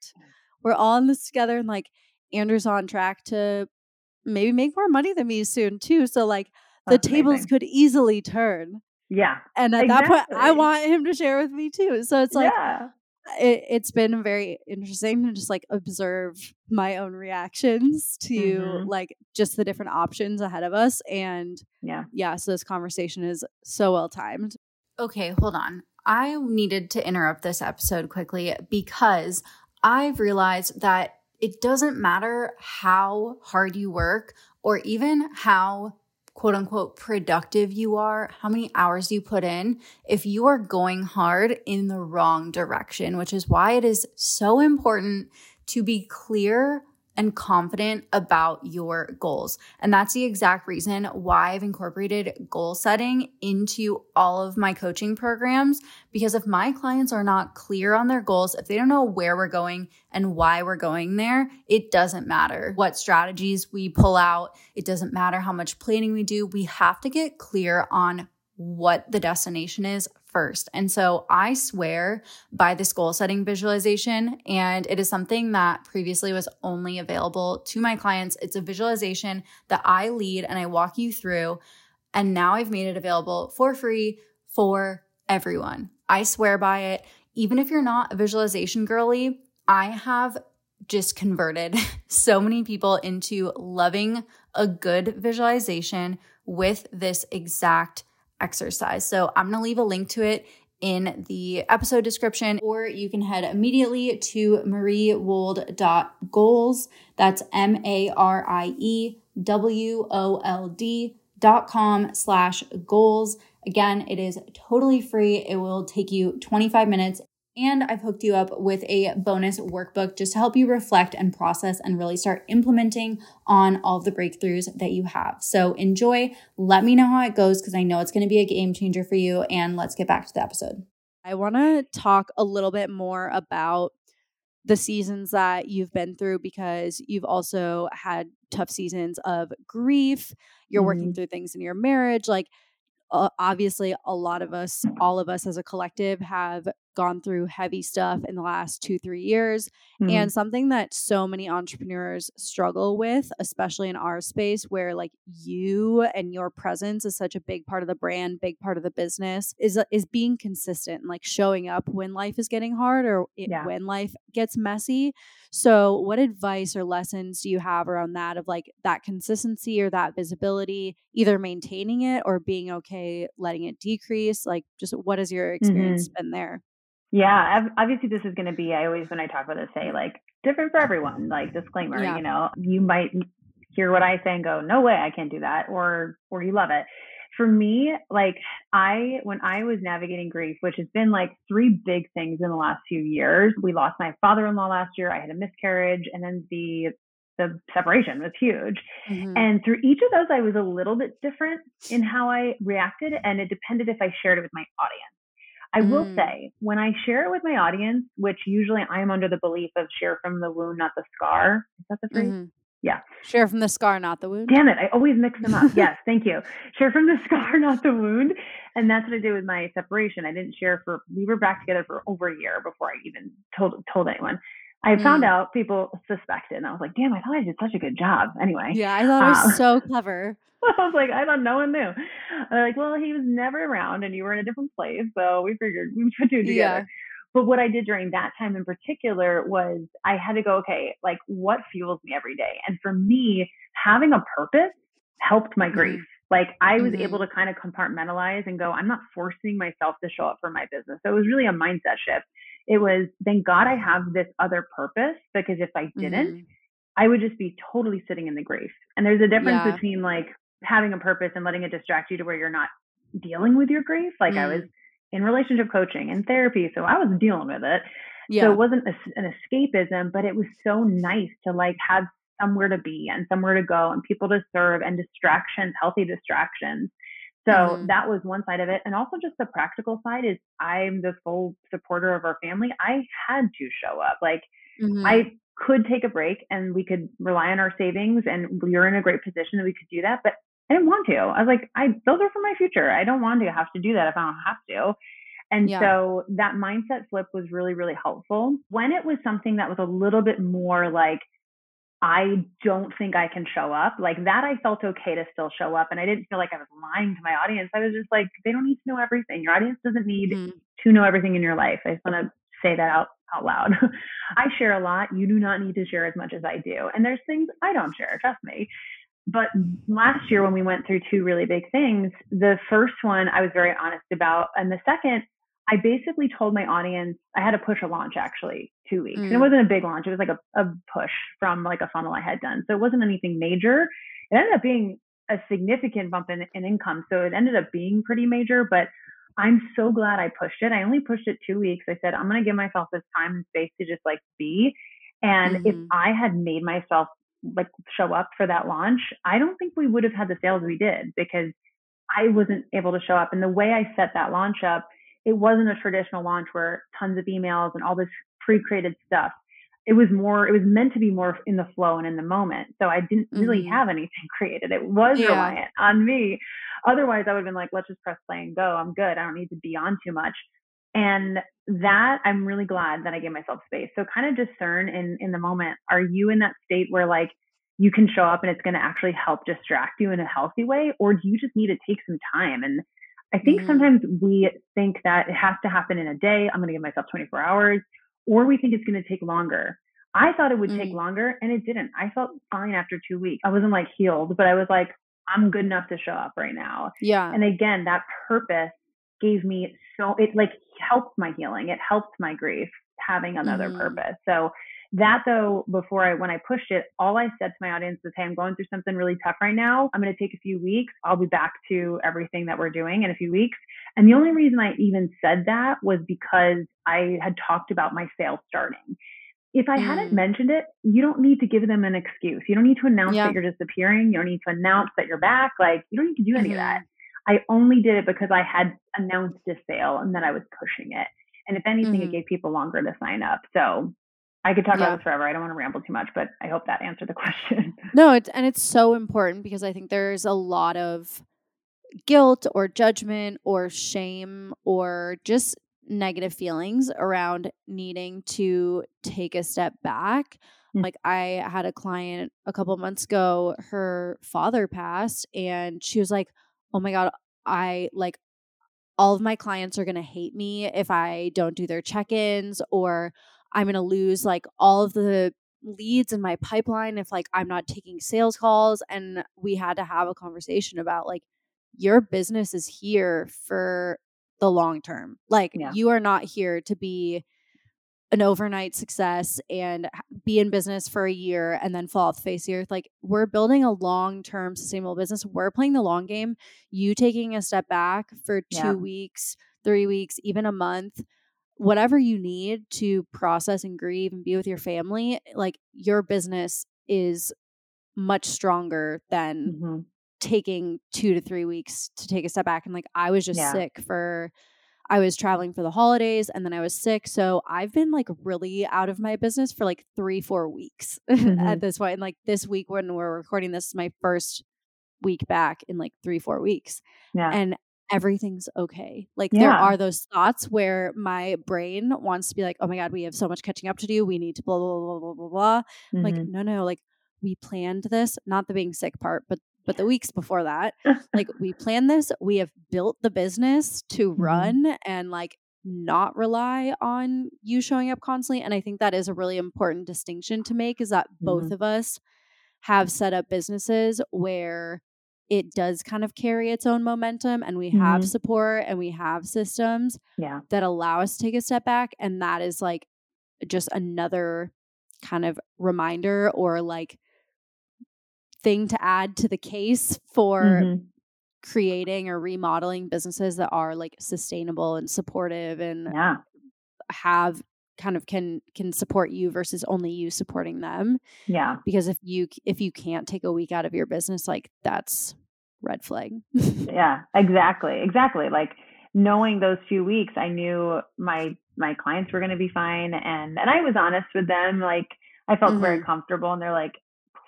We're all in this together, and like Andrew's on track to maybe make more money than me soon too. So like the That's tables amazing. could easily turn. Yeah. And at exactly. that point, I want him to share with me too. So it's like, yeah it, has been very interesting to just like observe my own reactions to mm-hmm. like just the different options ahead of us and yeah yeah so this conversation is so well timed okay hold on i needed to interrupt this episode quickly because i've realized that it doesn't matter how hard you work or even how quote unquote productive you are, how many hours you put in, if you are going hard in the wrong direction, which is why it is so important to be clear and confident about your goals. And that's the exact reason why I've incorporated goal setting into all of my coaching programs. Because if my clients are not clear on their goals, if they don't know where we're going and why we're going there, it doesn't matter what strategies we pull out. It doesn't matter how much planning we do. We have to get clear on what the destination is first. And so I swear by this goal setting visualization. And it is something that previously was only available to my clients. It's a visualization that I lead and I walk you through. And now I've made it available for free for everyone. I swear by it. Even if you're not a visualization girly, I have just converted so many people into loving a good visualization with this exact exercise. So I'm going to leave a link to it in the episode description, or you can head immediately to mariewold.goals. That's M A R I E W O L D dot com slash goals. Again, it is totally free. It will take you 25 minutes and I've hooked you up with a bonus workbook just to help you reflect and process and really start implementing on all the breakthroughs that you have. So enjoy. Let me know how it goes because I know it's going to be a game changer for you. And let's get back to the episode. I want to talk a little bit more about the seasons that you've been through because you've also had tough seasons of grief. You're mm-hmm. working through things in your marriage. Like, uh, obviously, a lot of us, all of us as a collective, have gone through heavy stuff in the last two, three years. Mm-hmm. And something that so many entrepreneurs struggle with, especially in our space where like you and your presence is such a big part of the brand, big part of the business, is is being consistent and like showing up when life is getting hard or it, yeah. when life gets messy. So, what advice or lessons do you have around that of like that consistency or that visibility, either maintaining it or being okay letting it decrease? Like, just what has your experience mm-hmm. been there? Yeah, obviously this is going to be. I always, when I talk about this, say like different for everyone. Like disclaimer, yeah. you know, you might hear what I say and go, "No way, I can't do that," or or you love it. For me, like I, when I was navigating grief, which has been like three big things in the last few years. We lost my father-in-law last year. I had a miscarriage, and then the the separation was huge. Mm-hmm. And through each of those, I was a little bit different in how I reacted, and it depended if I shared it with my audience. I mm. will say, when I share it with my audience, which usually I'm under the belief of share from the wound, not the scar. Is that the phrase? Mm-hmm. Yeah. Share from the scar, not the wound. Damn it. I always mix them up. yes. Thank you. Share from the scar, not the wound. And that's what I did with my separation. I didn't share for, we were back together for over a year before I even told, told anyone. I found mm. out people suspected, and I was like, "Damn, I thought I did such a good job." Anyway, yeah, I thought um, it was um, so clever. I was like, I thought no one knew. They're like, well, he was never around, and you were in a different place, so we figured we put two together. Yeah. But what I did during that time in particular was I had to go, okay, like what fuels me every day? And for me, having a purpose helped my mm-hmm. grief. Like I was mm-hmm. able to kind of compartmentalize and go, I'm not forcing myself to show up for my business. So it was really a mindset shift. It was, thank God I have this other purpose because if I didn't, mm-hmm. I would just be totally sitting in the grief. And there's a difference yeah. between like having a purpose and letting it distract you to where you're not dealing with your grief. Like mm. I was in relationship coaching and therapy, so I was dealing with it. Yeah. So it wasn't a, an escapism, but it was so nice to like have somewhere to be and somewhere to go and people to serve and distractions, healthy distractions. So mm. that was one side of it. And also just the practical side is I'm the full supporter of our family. I had to show up. Like mm-hmm. I could take a break and we could rely on our savings and we are in a great position that we could do that. But I didn't want to. I was like, I those are for my future. I don't want to have to do that if I don't have to. And yeah. so that mindset flip was really, really helpful. When it was something that was a little bit more like, I don't think I can show up, like that, I felt okay to still show up. And I didn't feel like I was lying to my audience. I was just like, they don't need to know everything. Your audience doesn't need mm-hmm. to know everything in your life. I just want to say that out, out loud. I share a lot. You do not need to share as much as I do. And there's things I don't share, trust me. But last year, when we went through two really big things, the first one I was very honest about. And the second, I basically told my audience I had to push a launch actually two weeks. Mm. And it mm. wasn't a big launch, it was like a, a push from like a funnel I had done. So it wasn't anything major. It ended up being a significant bump in, in income. So it ended up being pretty major, but I'm so glad I pushed it. I only pushed it two weeks. I said, I'm going to give myself this time and space to just like be. And mm-hmm. if I had made myself like show up for that launch, I don't think we would have had the sales we did because I wasn't able to show up. And the way I set that launch up, it wasn't a traditional launch where tons of emails and all this pre-created stuff. It was more, it was meant to be more in the flow and in the moment. So I didn't really mm-hmm. have anything created. It was yeah. reliant on me. Otherwise, I would have been like, let's just press play and go. I'm good. I don't need to be on too much. And that I'm really glad that I gave myself space. So kind of discern in in the moment. Are you in that state where like you can show up and it's going to actually help distract you in a healthy way, or do you just need to take some time? And I think mm-hmm. sometimes we think that it has to happen in a day. I'm going to give myself 24 hours, or we think it's going to take longer. I thought it would mm-hmm. take longer, and it didn't. I felt fine after two weeks. I wasn't like healed, but I was like, I'm good enough to show up right now. Yeah. And again, that purpose gave me so it like helped my healing. It helped my grief having another mm-hmm. purpose. So that though, before I when I pushed it, all I said to my audience was, Hey, I'm going through something really tough right now. I'm gonna take a few weeks. I'll be back to everything that we're doing in a few weeks. And the only reason I even said that was because I had talked about my sale starting. If I mm. hadn't mentioned it, you don't need to give them an excuse. You don't need to announce yeah. that you're disappearing. You don't need to announce that you're back. Like you don't need to do any mm-hmm. of that. I only did it because I had announced a sale and then I was pushing it. And if anything, mm-hmm. it gave people longer to sign up. So I could talk yeah. about this forever. I don't want to ramble too much, but I hope that answered the question. No, it's and it's so important because I think there's a lot of guilt or judgment or shame or just negative feelings around needing to take a step back. Mm-hmm. Like I had a client a couple months ago, her father passed and she was like, oh my God, I like all of my clients are going to hate me if I don't do their check ins, or I'm going to lose like all of the leads in my pipeline if like I'm not taking sales calls. And we had to have a conversation about like, your business is here for the long term. Like, yeah. you are not here to be an overnight success and be in business for a year and then fall off the face of the earth. Like we're building a long term sustainable business. We're playing the long game. You taking a step back for two yeah. weeks, three weeks, even a month, whatever you need to process and grieve and be with your family, like your business is much stronger than mm-hmm. taking two to three weeks to take a step back. And like I was just yeah. sick for I was traveling for the holidays and then I was sick. So I've been like really out of my business for like three, four weeks mm-hmm. at this point. And like this week when we're recording this is my first week back in like three, four weeks. Yeah. And everything's okay. Like yeah. there are those thoughts where my brain wants to be like, oh my God, we have so much catching up to do. We need to blah, blah, blah, blah, blah, blah. Mm-hmm. Like, no, no, like we planned this, not the being sick part, but but the weeks before that, like we planned this, we have built the business to mm-hmm. run and like not rely on you showing up constantly. And I think that is a really important distinction to make is that mm-hmm. both of us have set up businesses where it does kind of carry its own momentum and we mm-hmm. have support and we have systems yeah. that allow us to take a step back and that is like just another kind of reminder or like thing to add to the case for mm-hmm. creating or remodeling businesses that are like sustainable and supportive and yeah. have kind of can can support you versus only you supporting them. Yeah. Because if you if you can't take a week out of your business like that's red flag. yeah, exactly. Exactly. Like knowing those few weeks, I knew my my clients were going to be fine and and I was honest with them like I felt mm-hmm. very comfortable and they're like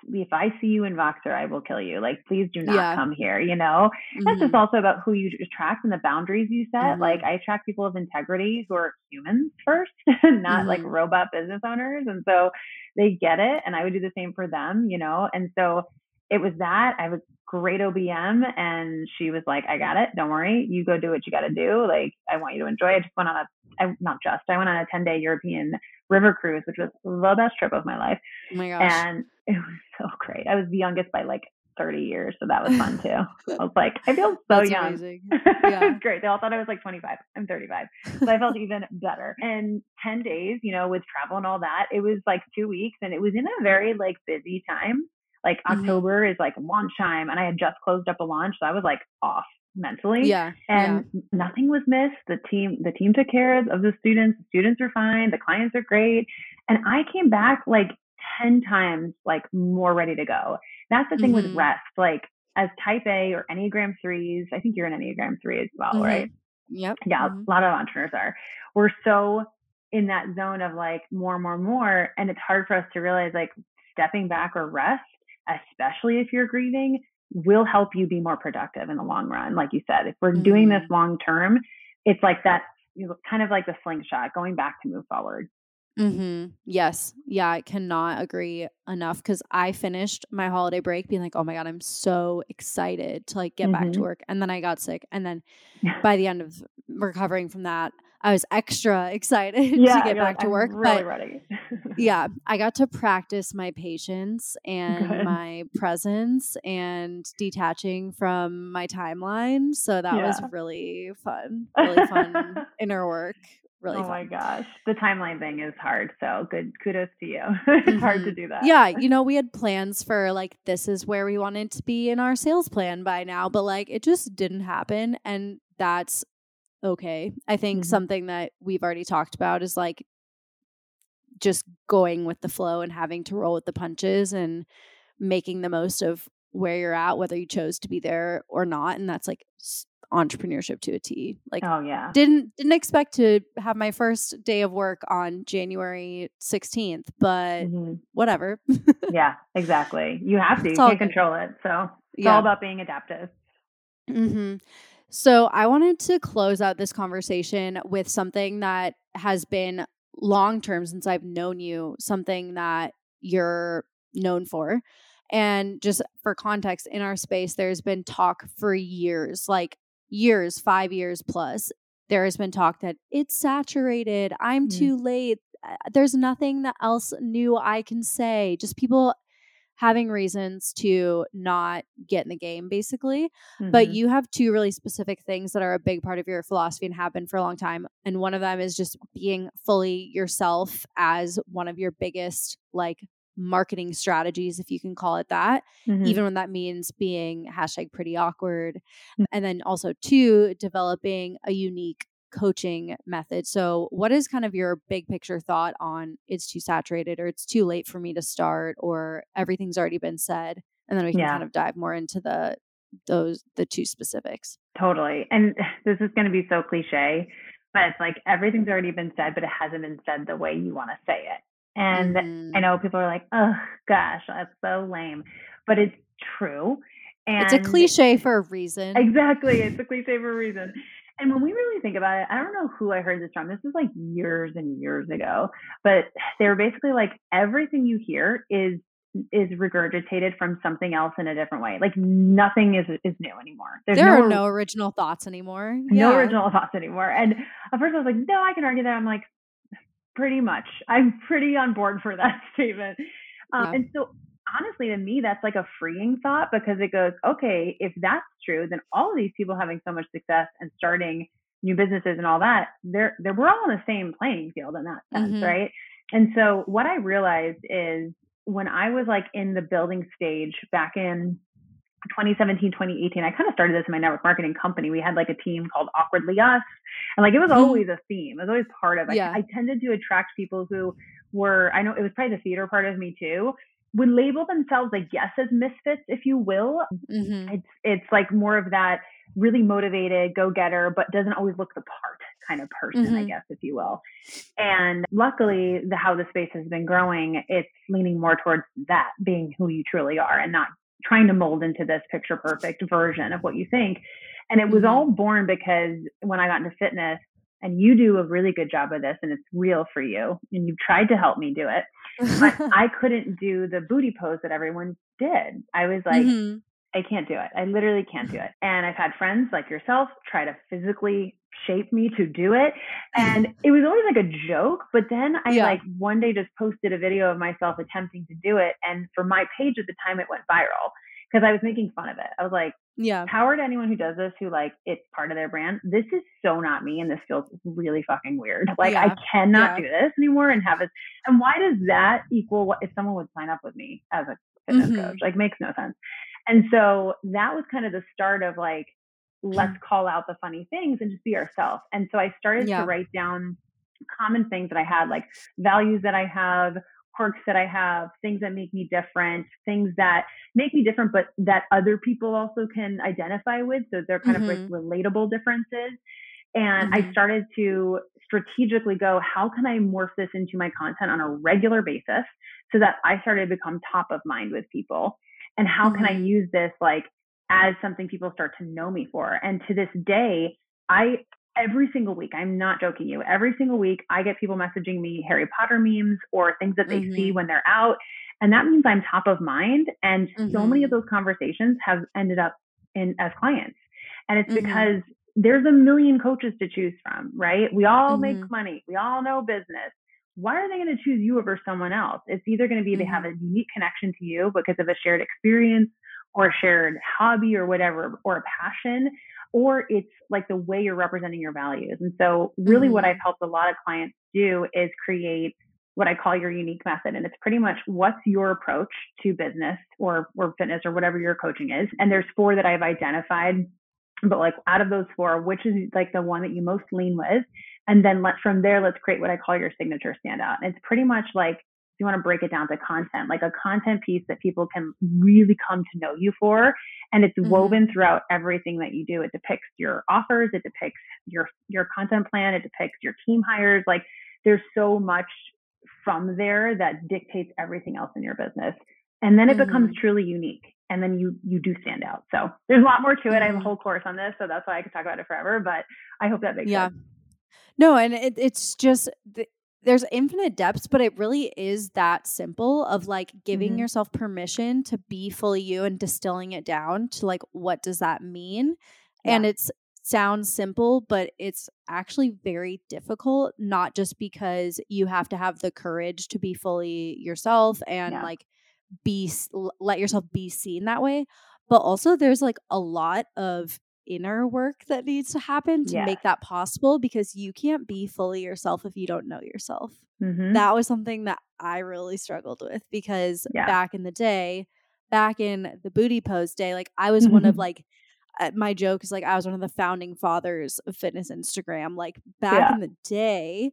if I see you in Voxer, I will kill you. Like, please do not yeah. come here, you know? Mm-hmm. That's just mm-hmm. also about who you attract and the boundaries you set. Mm-hmm. Like, I attract people of integrity who are humans first, not mm-hmm. like robot business owners. And so they get it. And I would do the same for them, you know? And so it was that. I was great OBM and she was like, I got it. Don't worry. You go do what you got to do. Like, I want you to enjoy. I just went on a, I, not just, I went on a 10 day European river cruise, which was the best trip of my life. Oh my gosh. And it was so great. I was the youngest by like 30 years. So that was fun too. I was like, I feel so That's young. Amazing. Yeah. it was great. They all thought I was like 25. I'm 35. So I felt even better. And 10 days, you know, with travel and all that, it was like two weeks and it was in a very like busy time. Like mm-hmm. October is like launch time and I had just closed up a launch. So I was like off mentally. Yeah. And yeah. nothing was missed. The team, the team took care of the students. The students are fine. The clients are great. And I came back like 10 times like more ready to go. That's the thing mm-hmm. with rest. Like as type A or Enneagram threes, I think you're an Enneagram three as well, mm-hmm. right? Yep. Yeah. Mm-hmm. A lot of entrepreneurs are. We're so in that zone of like more, more, more. And it's hard for us to realize like stepping back or rest, especially if you're grieving, will help you be more productive in the long run. Like you said, if we're doing this mm-hmm. long term, it's like that you know, kind of like the slingshot, going back to move forward. Mm-hmm. Yes. Yeah, I cannot agree enough because I finished my holiday break being like, oh my God, I'm so excited to like get mm-hmm. back to mm-hmm. work. And then I got sick. And then by the end of recovering from that, I was extra excited yeah, to get back like, to work. Really but ready. yeah, I got to practice my patience and Good. my presence and detaching from my timeline. So that yeah. was really fun. Really fun inner work really oh fun. my gosh the timeline thing is hard so good kudos to you it's mm-hmm. hard to mm-hmm. do that yeah you know we had plans for like this is where we wanted to be in our sales plan by now but like it just didn't happen and that's okay i think mm-hmm. something that we've already talked about is like just going with the flow and having to roll with the punches and making the most of where you're at whether you chose to be there or not and that's like entrepreneurship to a T. Like oh yeah. Didn't didn't expect to have my first day of work on January 16th, but mm-hmm. whatever. yeah, exactly. You have to. It's you can't good. control it. So it's yeah. all about being adaptive. hmm So I wanted to close out this conversation with something that has been long term since I've known you, something that you're known for. And just for context, in our space, there's been talk for years, like years, five years plus, there has been talk that it's saturated. I'm mm. too late. Uh, there's nothing else new I can say. Just people having reasons to not get in the game, basically. Mm-hmm. But you have two really specific things that are a big part of your philosophy and have been for a long time. And one of them is just being fully yourself as one of your biggest, like, marketing strategies, if you can call it that, mm-hmm. even when that means being hashtag pretty awkward. Mm-hmm. And then also, two, developing a unique coaching method. So, what is kind of your big picture thought on it's too saturated or it's too late for me to start or everything's already been said? And then we can yeah. kind of dive more into the those the two specifics. Totally. And this is going to be so cliche, but it's like everything's already been said, but it hasn't been said the way you want to say it. And mm-hmm. I know people are like, oh gosh, that's so lame, but it's true. And it's a cliche for a reason. Exactly. It's a cliche for a reason. And when we really think about it, I don't know who I heard this from. This is like years and years ago, but they were basically like everything you hear is is regurgitated from something else in a different way. Like nothing is is new anymore. There's there no, are no original thoughts anymore. No yeah. original thoughts anymore. And at first I was like, no, I can argue that. I'm like, pretty much. I'm pretty on board for that statement. Um, yeah. And so honestly, to me, that's like a freeing thought because it goes, okay, if that's true, then all of these people having so much success and starting new businesses and all that, they're, they're we're all on the same playing field in that sense, mm-hmm. right? And so what I realized is when I was like in the building stage back in 2017, 2018, I kind of started this in my network marketing company. We had like a team called Awkwardly Us. And like it was mm-hmm. always a theme. It was always part of it. Yeah. I, I tended to attract people who were, I know it was probably the theater part of me too, would label themselves, I guess, as misfits, if you will. Mm-hmm. It's it's like more of that really motivated go-getter, but doesn't always look the part kind of person, mm-hmm. I guess, if you will. And luckily, the how the space has been growing, it's leaning more towards that being who you truly are and not trying to mold into this picture perfect version of what you think. And it was mm-hmm. all born because when I got into fitness, and you do a really good job of this and it's real for you and you've tried to help me do it but i couldn't do the booty pose that everyone did i was like mm-hmm. i can't do it i literally can't do it and i've had friends like yourself try to physically shape me to do it and it was always like a joke but then i yeah. like one day just posted a video of myself attempting to do it and for my page at the time it went viral because I was making fun of it. I was like, yeah, power to anyone who does this who like it's part of their brand. This is so not me, and this feels really fucking weird. Like yeah. I cannot yeah. do this anymore and have it. And why does that equal what if someone would sign up with me as a fitness mm-hmm. coach? Like makes no sense. And so that was kind of the start of like let's mm. call out the funny things and just be ourselves. And so I started yeah. to write down common things that I had, like values that I have, quirks that I have, things that make me different, things that make me different, but that other people also can identify with. So they're kind mm-hmm. of like relatable differences. And mm-hmm. I started to strategically go, how can I morph this into my content on a regular basis so that I started to become top of mind with people? And how mm-hmm. can I mm-hmm. use this like as something people start to know me for? And to this day, I every single week, I'm not joking you, every single week I get people messaging me Harry Potter memes or things that they mm-hmm. see when they're out. And that means I'm top of mind. And mm-hmm. so many of mm-hmm. those conversations have ended up in as clients. And it's mm-hmm. because there's a million coaches to choose from, right? We all make mm-hmm. money. We all know business. Why are they going to choose you over someone else? It's either going to be they have mm-hmm. a unique connection to you because of a shared experience or a shared hobby or whatever, or a passion, or it's like the way you're representing your values. And so, really, mm-hmm. what I've helped a lot of clients do is create what I call your unique method. And it's pretty much what's your approach to business or, or fitness or whatever your coaching is. And there's four that I've identified. But like out of those four, which is like the one that you most lean with? And then let from there, let's create what I call your signature standout. And it's pretty much like you want to break it down to content, like a content piece that people can really come to know you for. And it's mm-hmm. woven throughout everything that you do. It depicts your offers, it depicts your your content plan, it depicts your team hires. Like there's so much from there that dictates everything else in your business. And then it mm-hmm. becomes truly unique. And then you you do stand out. So there's a lot more to it. I have a mm-hmm. whole course on this, so that's why I could talk about it forever. But I hope that makes yeah. sense. No, and it, it's just there's infinite depths, but it really is that simple of like giving mm-hmm. yourself permission to be fully you and distilling it down to like what does that mean? Yeah. And it's sounds simple, but it's actually very difficult, not just because you have to have the courage to be fully yourself and yeah. like be let yourself be seen that way, but also there's like a lot of inner work that needs to happen to make that possible because you can't be fully yourself if you don't know yourself. Mm-hmm. That was something that I really struggled with because yeah. back in the day, back in the booty pose day, like I was one of like uh, my joke is like I was one of the founding fathers of fitness Instagram like back yeah. in the day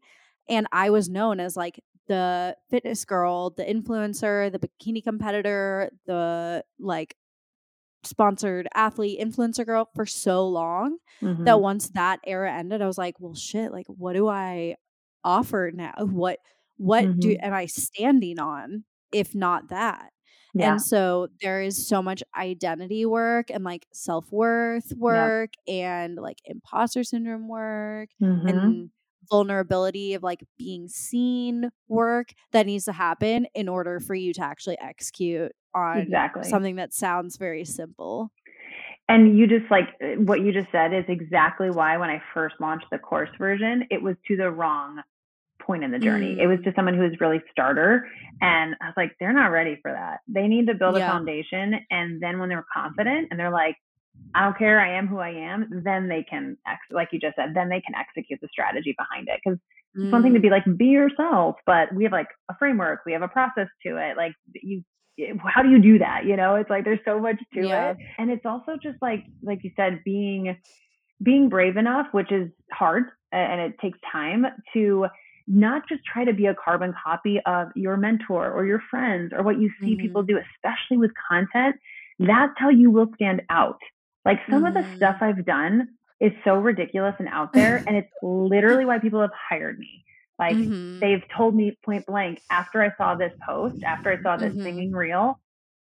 and I was known as like the fitness girl, the influencer, the bikini competitor, the like sponsored athlete influencer girl for so long mm-hmm. that once that era ended, I was like, well, shit, like, what do I offer now? What, what mm-hmm. do, am I standing on if not that? Yeah. And so there is so much identity work and like self worth work and like imposter syndrome work mm-hmm. and vulnerability of like being seen work that needs to happen in order for you to actually execute on exactly. something that sounds very simple. And you just like uh, what you just said is exactly why when I first launched the course version, it was to the wrong point in the journey. Mm. It was mm. to someone who was really starter. And I was like, they're not ready for that. They need to build yeah. a foundation. And then when they're confident and they're like, I don't care, I am who I am, then they can, ex- like you just said, then they can execute the strategy behind it. Because mm. it's one thing to be like, be yourself, but we have like a framework, we have a process to it. Like you, how do you do that? You know, it's like there's so much to yeah. it. And it's also just like, like you said, being, being brave enough, which is hard and it takes time to not just try to be a carbon copy of your mentor or your friends or what you see mm-hmm. people do, especially with content. That's how you will stand out. Like some mm-hmm. of the stuff I've done is so ridiculous and out there, and it's literally why people have hired me. Like mm-hmm. they've told me point blank after I saw this post, after I saw this mm-hmm. singing reel,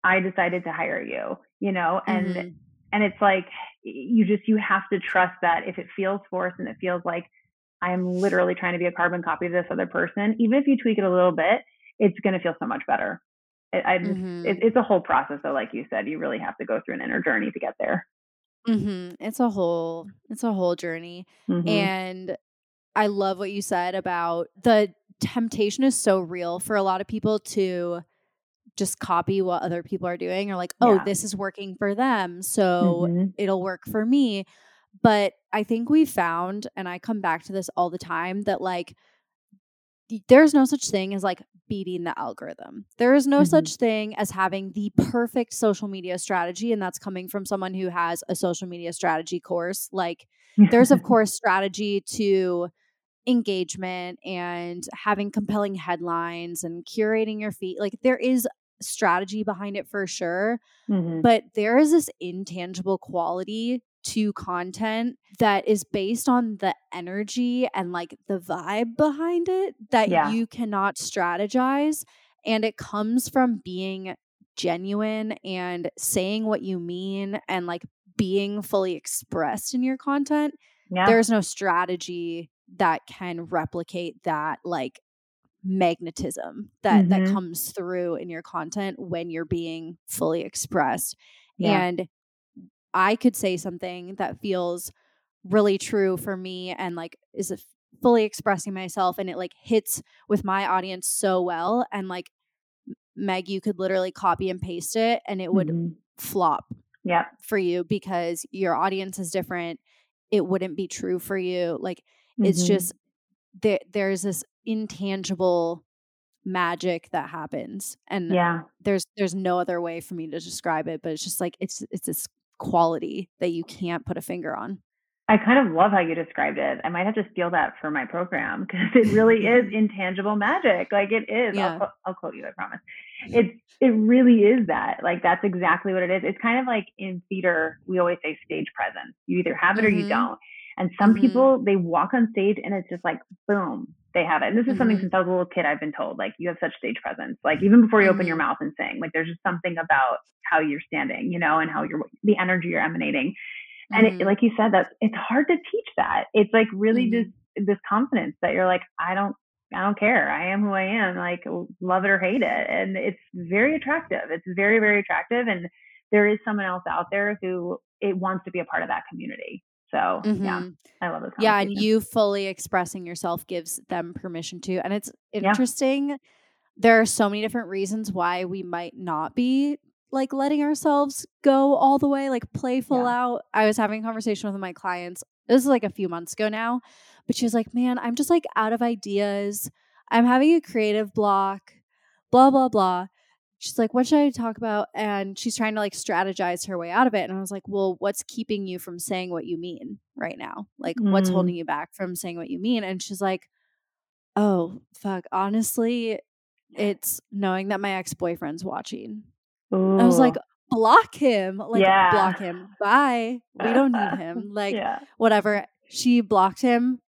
I decided to hire you, you know, and mm-hmm. and it's like you just you have to trust that if it feels forced and it feels like I am literally trying to be a carbon copy of this other person, even if you tweak it a little bit, it's going to feel so much better. It, I just, mm-hmm. it, it's a whole process. So, like you said, you really have to go through an inner journey to get there. Mm-hmm. It's a whole, it's a whole journey. Mm-hmm. And I love what you said about the temptation is so real for a lot of people to just copy what other people are doing or like, oh, yeah. this is working for them. So mm-hmm. it'll work for me. But I think we found, and I come back to this all the time, that like there's no such thing as like beating the algorithm. There is no mm-hmm. such thing as having the perfect social media strategy. And that's coming from someone who has a social media strategy course. Like, there's, of course, strategy to engagement and having compelling headlines and curating your feed. Like, there is strategy behind it for sure. Mm-hmm. But there is this intangible quality to content that is based on the energy and like the vibe behind it that yeah. you cannot strategize. And it comes from being genuine and saying what you mean and like being fully expressed in your content. Yeah. There's no strategy that can replicate that like magnetism that mm-hmm. that comes through in your content when you're being fully expressed. Yeah. And I could say something that feels really true for me and like is fully expressing myself and it like hits with my audience so well and like Meg you could literally copy and paste it and it would mm-hmm. flop yeah for you because your audience is different it wouldn't be true for you like mm-hmm. it's just there there's this intangible magic that happens and yeah there's there's no other way for me to describe it but it's just like it's it's this quality that you can't put a finger on. I kind of love how you described it. I might have to steal that for my program because it really is intangible magic. Like it is. Yeah. I'll, I'll quote you. I promise. It's it really is that. Like that's exactly what it is. It's kind of like in theater. We always say stage presence. You either have it or mm-hmm. you don't. And some mm-hmm. people they walk on stage and it's just like boom, they have it. And this is mm-hmm. something since I was a little kid I've been told. Like you have such stage presence. Like even before you open your mm-hmm. mouth and sing, like there's just something about how you're standing, you know, and how you're the energy you're emanating. And it, mm-hmm. like you said, that it's hard to teach that. It's like really mm-hmm. just this confidence that you're like, I don't I don't care. I am who I am. Like love it or hate it. And it's very attractive. It's very, very attractive. And there is someone else out there who it wants to be a part of that community. So mm-hmm. yeah, I love it. Yeah, and you fully expressing yourself gives them permission to. And it's interesting. Yeah. There are so many different reasons why we might not be like letting ourselves go all the way, like playful yeah. out. I was having a conversation with my clients. This is like a few months ago now, but she was like, "Man, I'm just like out of ideas. I'm having a creative block. Blah blah blah." She's like, What should I talk about? And she's trying to like strategize her way out of it. And I was like, Well, what's keeping you from saying what you mean right now? Like, mm. what's holding you back from saying what you mean? And she's like, Oh, fuck. Honestly, it's knowing that my ex boyfriend's watching. Ooh. I was like, block him. Like yeah. block him. Bye. We don't need him. Like yeah. whatever. She blocked him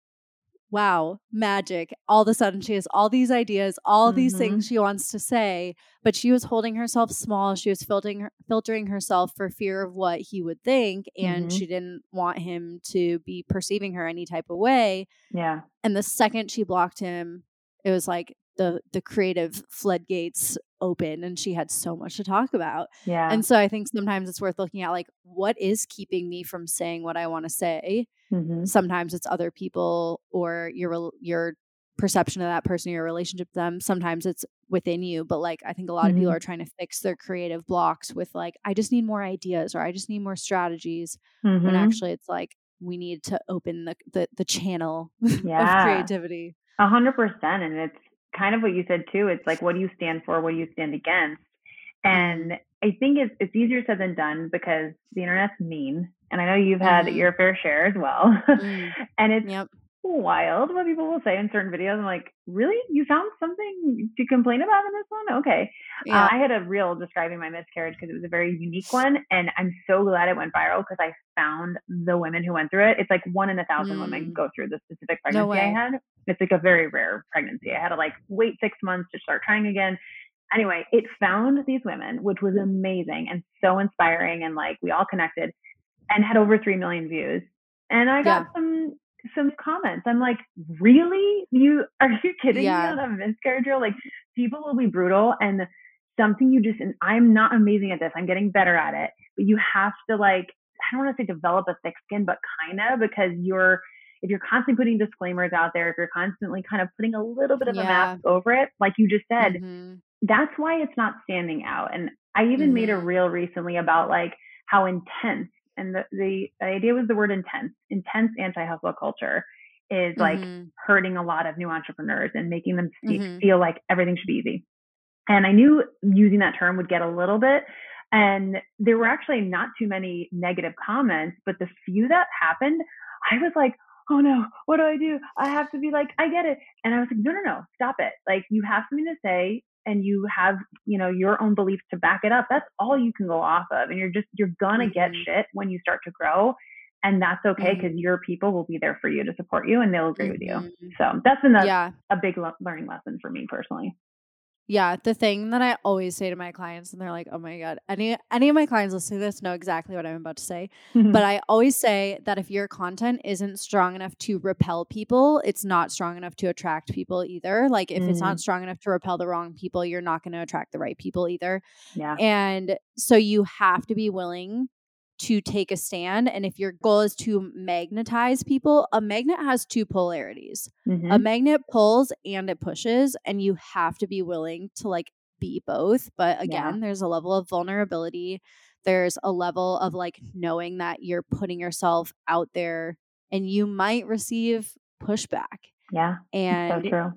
wow, magic. All of a sudden, she has all these ideas, all mm-hmm. these things she wants to say, but she was holding herself small. She was filtering, filtering herself for fear of what he would think, and mm-hmm. she didn't want him to be perceiving her any type of way. Yeah. And the second she blocked him, it was like the the creative floodgates open and she had so much to talk about. Yeah. And so I think sometimes it's worth looking at like what is keeping me from saying what I want to say Mm-hmm. Sometimes it's other people or your your perception of that person, your relationship with them. Sometimes it's within you, but like I think a lot mm-hmm. of people are trying to fix their creative blocks with like I just need more ideas or I just need more strategies. Mm-hmm. When actually it's like we need to open the the, the channel yeah. of creativity. A hundred percent, and it's kind of what you said too. It's like what do you stand for? What do you stand against? And I think it's it's easier said than done because the internet's mean and I know you've had mm. your fair share as well. Mm. and it's yep. Wild what people will say in certain videos. I'm like, really? You found something to complain about in this one? Okay. Yeah. Uh, I had a reel describing my miscarriage because it was a very unique one. And I'm so glad it went viral because I found the women who went through it. It's like one in a thousand mm. women go through the specific pregnancy no I had. It's like a very rare pregnancy. I had to like wait six months to start trying again anyway, it found these women, which was amazing and so inspiring. And like we all connected and had over 3 million views. And I got yeah. some some comments. I'm like, really? You are you kidding yeah. me on a miscarriage? Like people will be brutal and something you just and I'm not amazing at this. I'm getting better at it. But you have to like I don't want to say develop a thick skin, but kinda because you're if you're constantly putting disclaimers out there, if you're constantly kind of putting a little bit of yeah. a mask over it, like you just said, mm-hmm. that's why it's not standing out. And I even mm-hmm. made a mm-hmm. reel recently about like how intense and the, the idea was the word intense. Intense anti-hustle culture is like mm-hmm. hurting a lot of new entrepreneurs and making them mm-hmm. feel like everything should be easy. And i knew using that term would get a little bit and there were actually not too many negative comments but the few that happened i was like oh no what do i do? I have to be like i get it. And i was like no no no stop it. Like you have something to say and you have you know your own beliefs to back it up that's all you can go off of and you're just you're gonna mm-hmm. get shit when you start to grow and that's okay because mm-hmm. your people will be there for you to support you and they'll agree mm-hmm. with you mm-hmm. so that's been a, yeah. a big le- learning lesson for me personally yeah, the thing that I always say to my clients, and they're like, "Oh my god!" Any any of my clients listening to this know exactly what I'm about to say. but I always say that if your content isn't strong enough to repel people, it's not strong enough to attract people either. Like if mm. it's not mm. strong enough to repel the wrong people, you're not going to attract the right people either. Yeah, and so you have to be willing to take a stand. And if your goal is to magnetize people, a magnet has two polarities. Mm-hmm. A magnet pulls and it pushes, and you have to be willing to like be both. But again, yeah. there's a level of vulnerability. There's a level of like knowing that you're putting yourself out there and you might receive pushback. Yeah. And so true.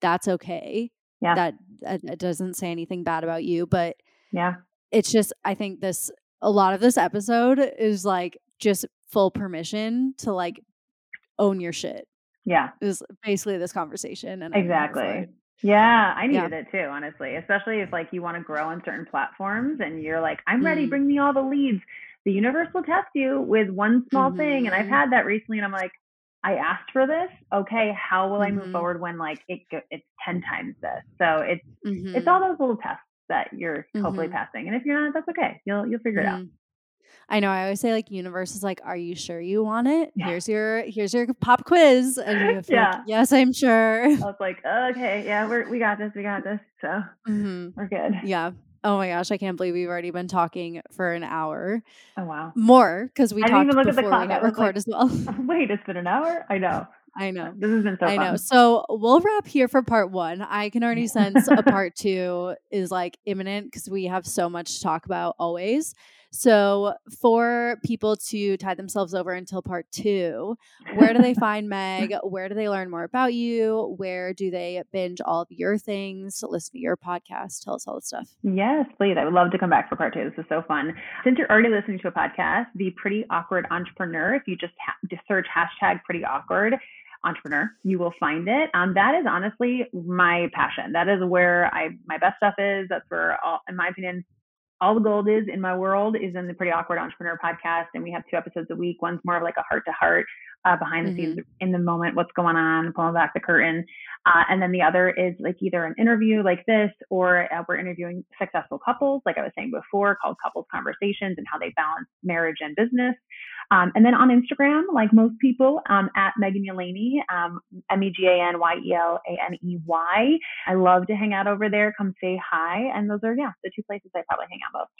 that's okay. Yeah. That, that doesn't say anything bad about you, but yeah. It's just I think this a lot of this episode is like just full permission to like own your shit. Yeah. Is basically this conversation. And exactly. Yeah, I needed yeah. it too, honestly. Especially if like you want to grow on certain platforms and you're like, I'm ready, mm. bring me all the leads. The universe will test you with one small mm-hmm. thing. And I've mm-hmm. had that recently and I'm like, I asked for this. Okay, how will mm-hmm. I move mm-hmm. forward when like it it's 10 times this? So it's mm-hmm. it's all those little tests that you're mm-hmm. hopefully passing. And if you're not, that's okay. You'll you'll figure mm-hmm. it out. Mm-hmm. I know. I always say like universe is like, are you sure you want it? Yeah. Here's your here's your pop quiz, and yeah. Like, yes, I'm sure. I was like, okay, yeah, we're we got this, we got this, so mm-hmm. we're good. Yeah. Oh my gosh, I can't believe we've already been talking for an hour. Oh wow, more because we I talked even look before at the clock. we hit record like, as well. Wait, it's been an hour. I know. I know. This has been so I fun. know. So we'll wrap here for part one. I can already sense a part two is like imminent because we have so much to talk about always. So, for people to tie themselves over until part two, where do they find Meg? Where do they learn more about you? Where do they binge all of your things, listen to your podcast? Tell us all the stuff. Yes, please. I would love to come back for part two. This is so fun. Since you're already listening to a podcast, The Pretty Awkward Entrepreneur, if you just, ha- just search hashtag pretty awkward, entrepreneur you will find it um, that is honestly my passion that is where i my best stuff is that's where all in my opinion all the gold is in my world is in the Pretty Awkward Entrepreneur podcast. And we have two episodes a week. One's more of like a heart to heart, uh, behind the mm-hmm. scenes in the moment, what's going on, pulling back the curtain. Uh, and then the other is like either an interview like this, or uh, we're interviewing successful couples, like I was saying before, called Couples Conversations and how they balance marriage and business. Um, and then on Instagram, like most people, um, at Megan Yelaney, um, M E G A N Y E L A N E Y. I love to hang out over there. Come say hi. And those are, yeah, the two places I probably hang out most.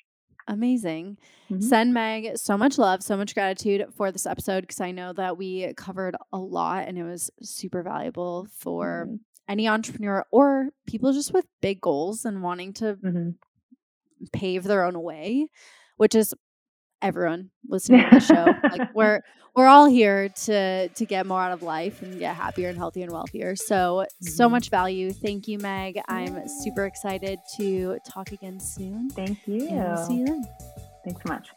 Amazing. Mm-hmm. Send Meg so much love, so much gratitude for this episode because I know that we covered a lot and it was super valuable for mm-hmm. any entrepreneur or people just with big goals and wanting to mm-hmm. pave their own way, which is everyone listening to the show. like we're we're all here to to get more out of life and get happier and healthier and wealthier. So so mm-hmm. much value. Thank you, Meg. I'm super excited to talk again soon. Thank you. And see you then. Thanks so much.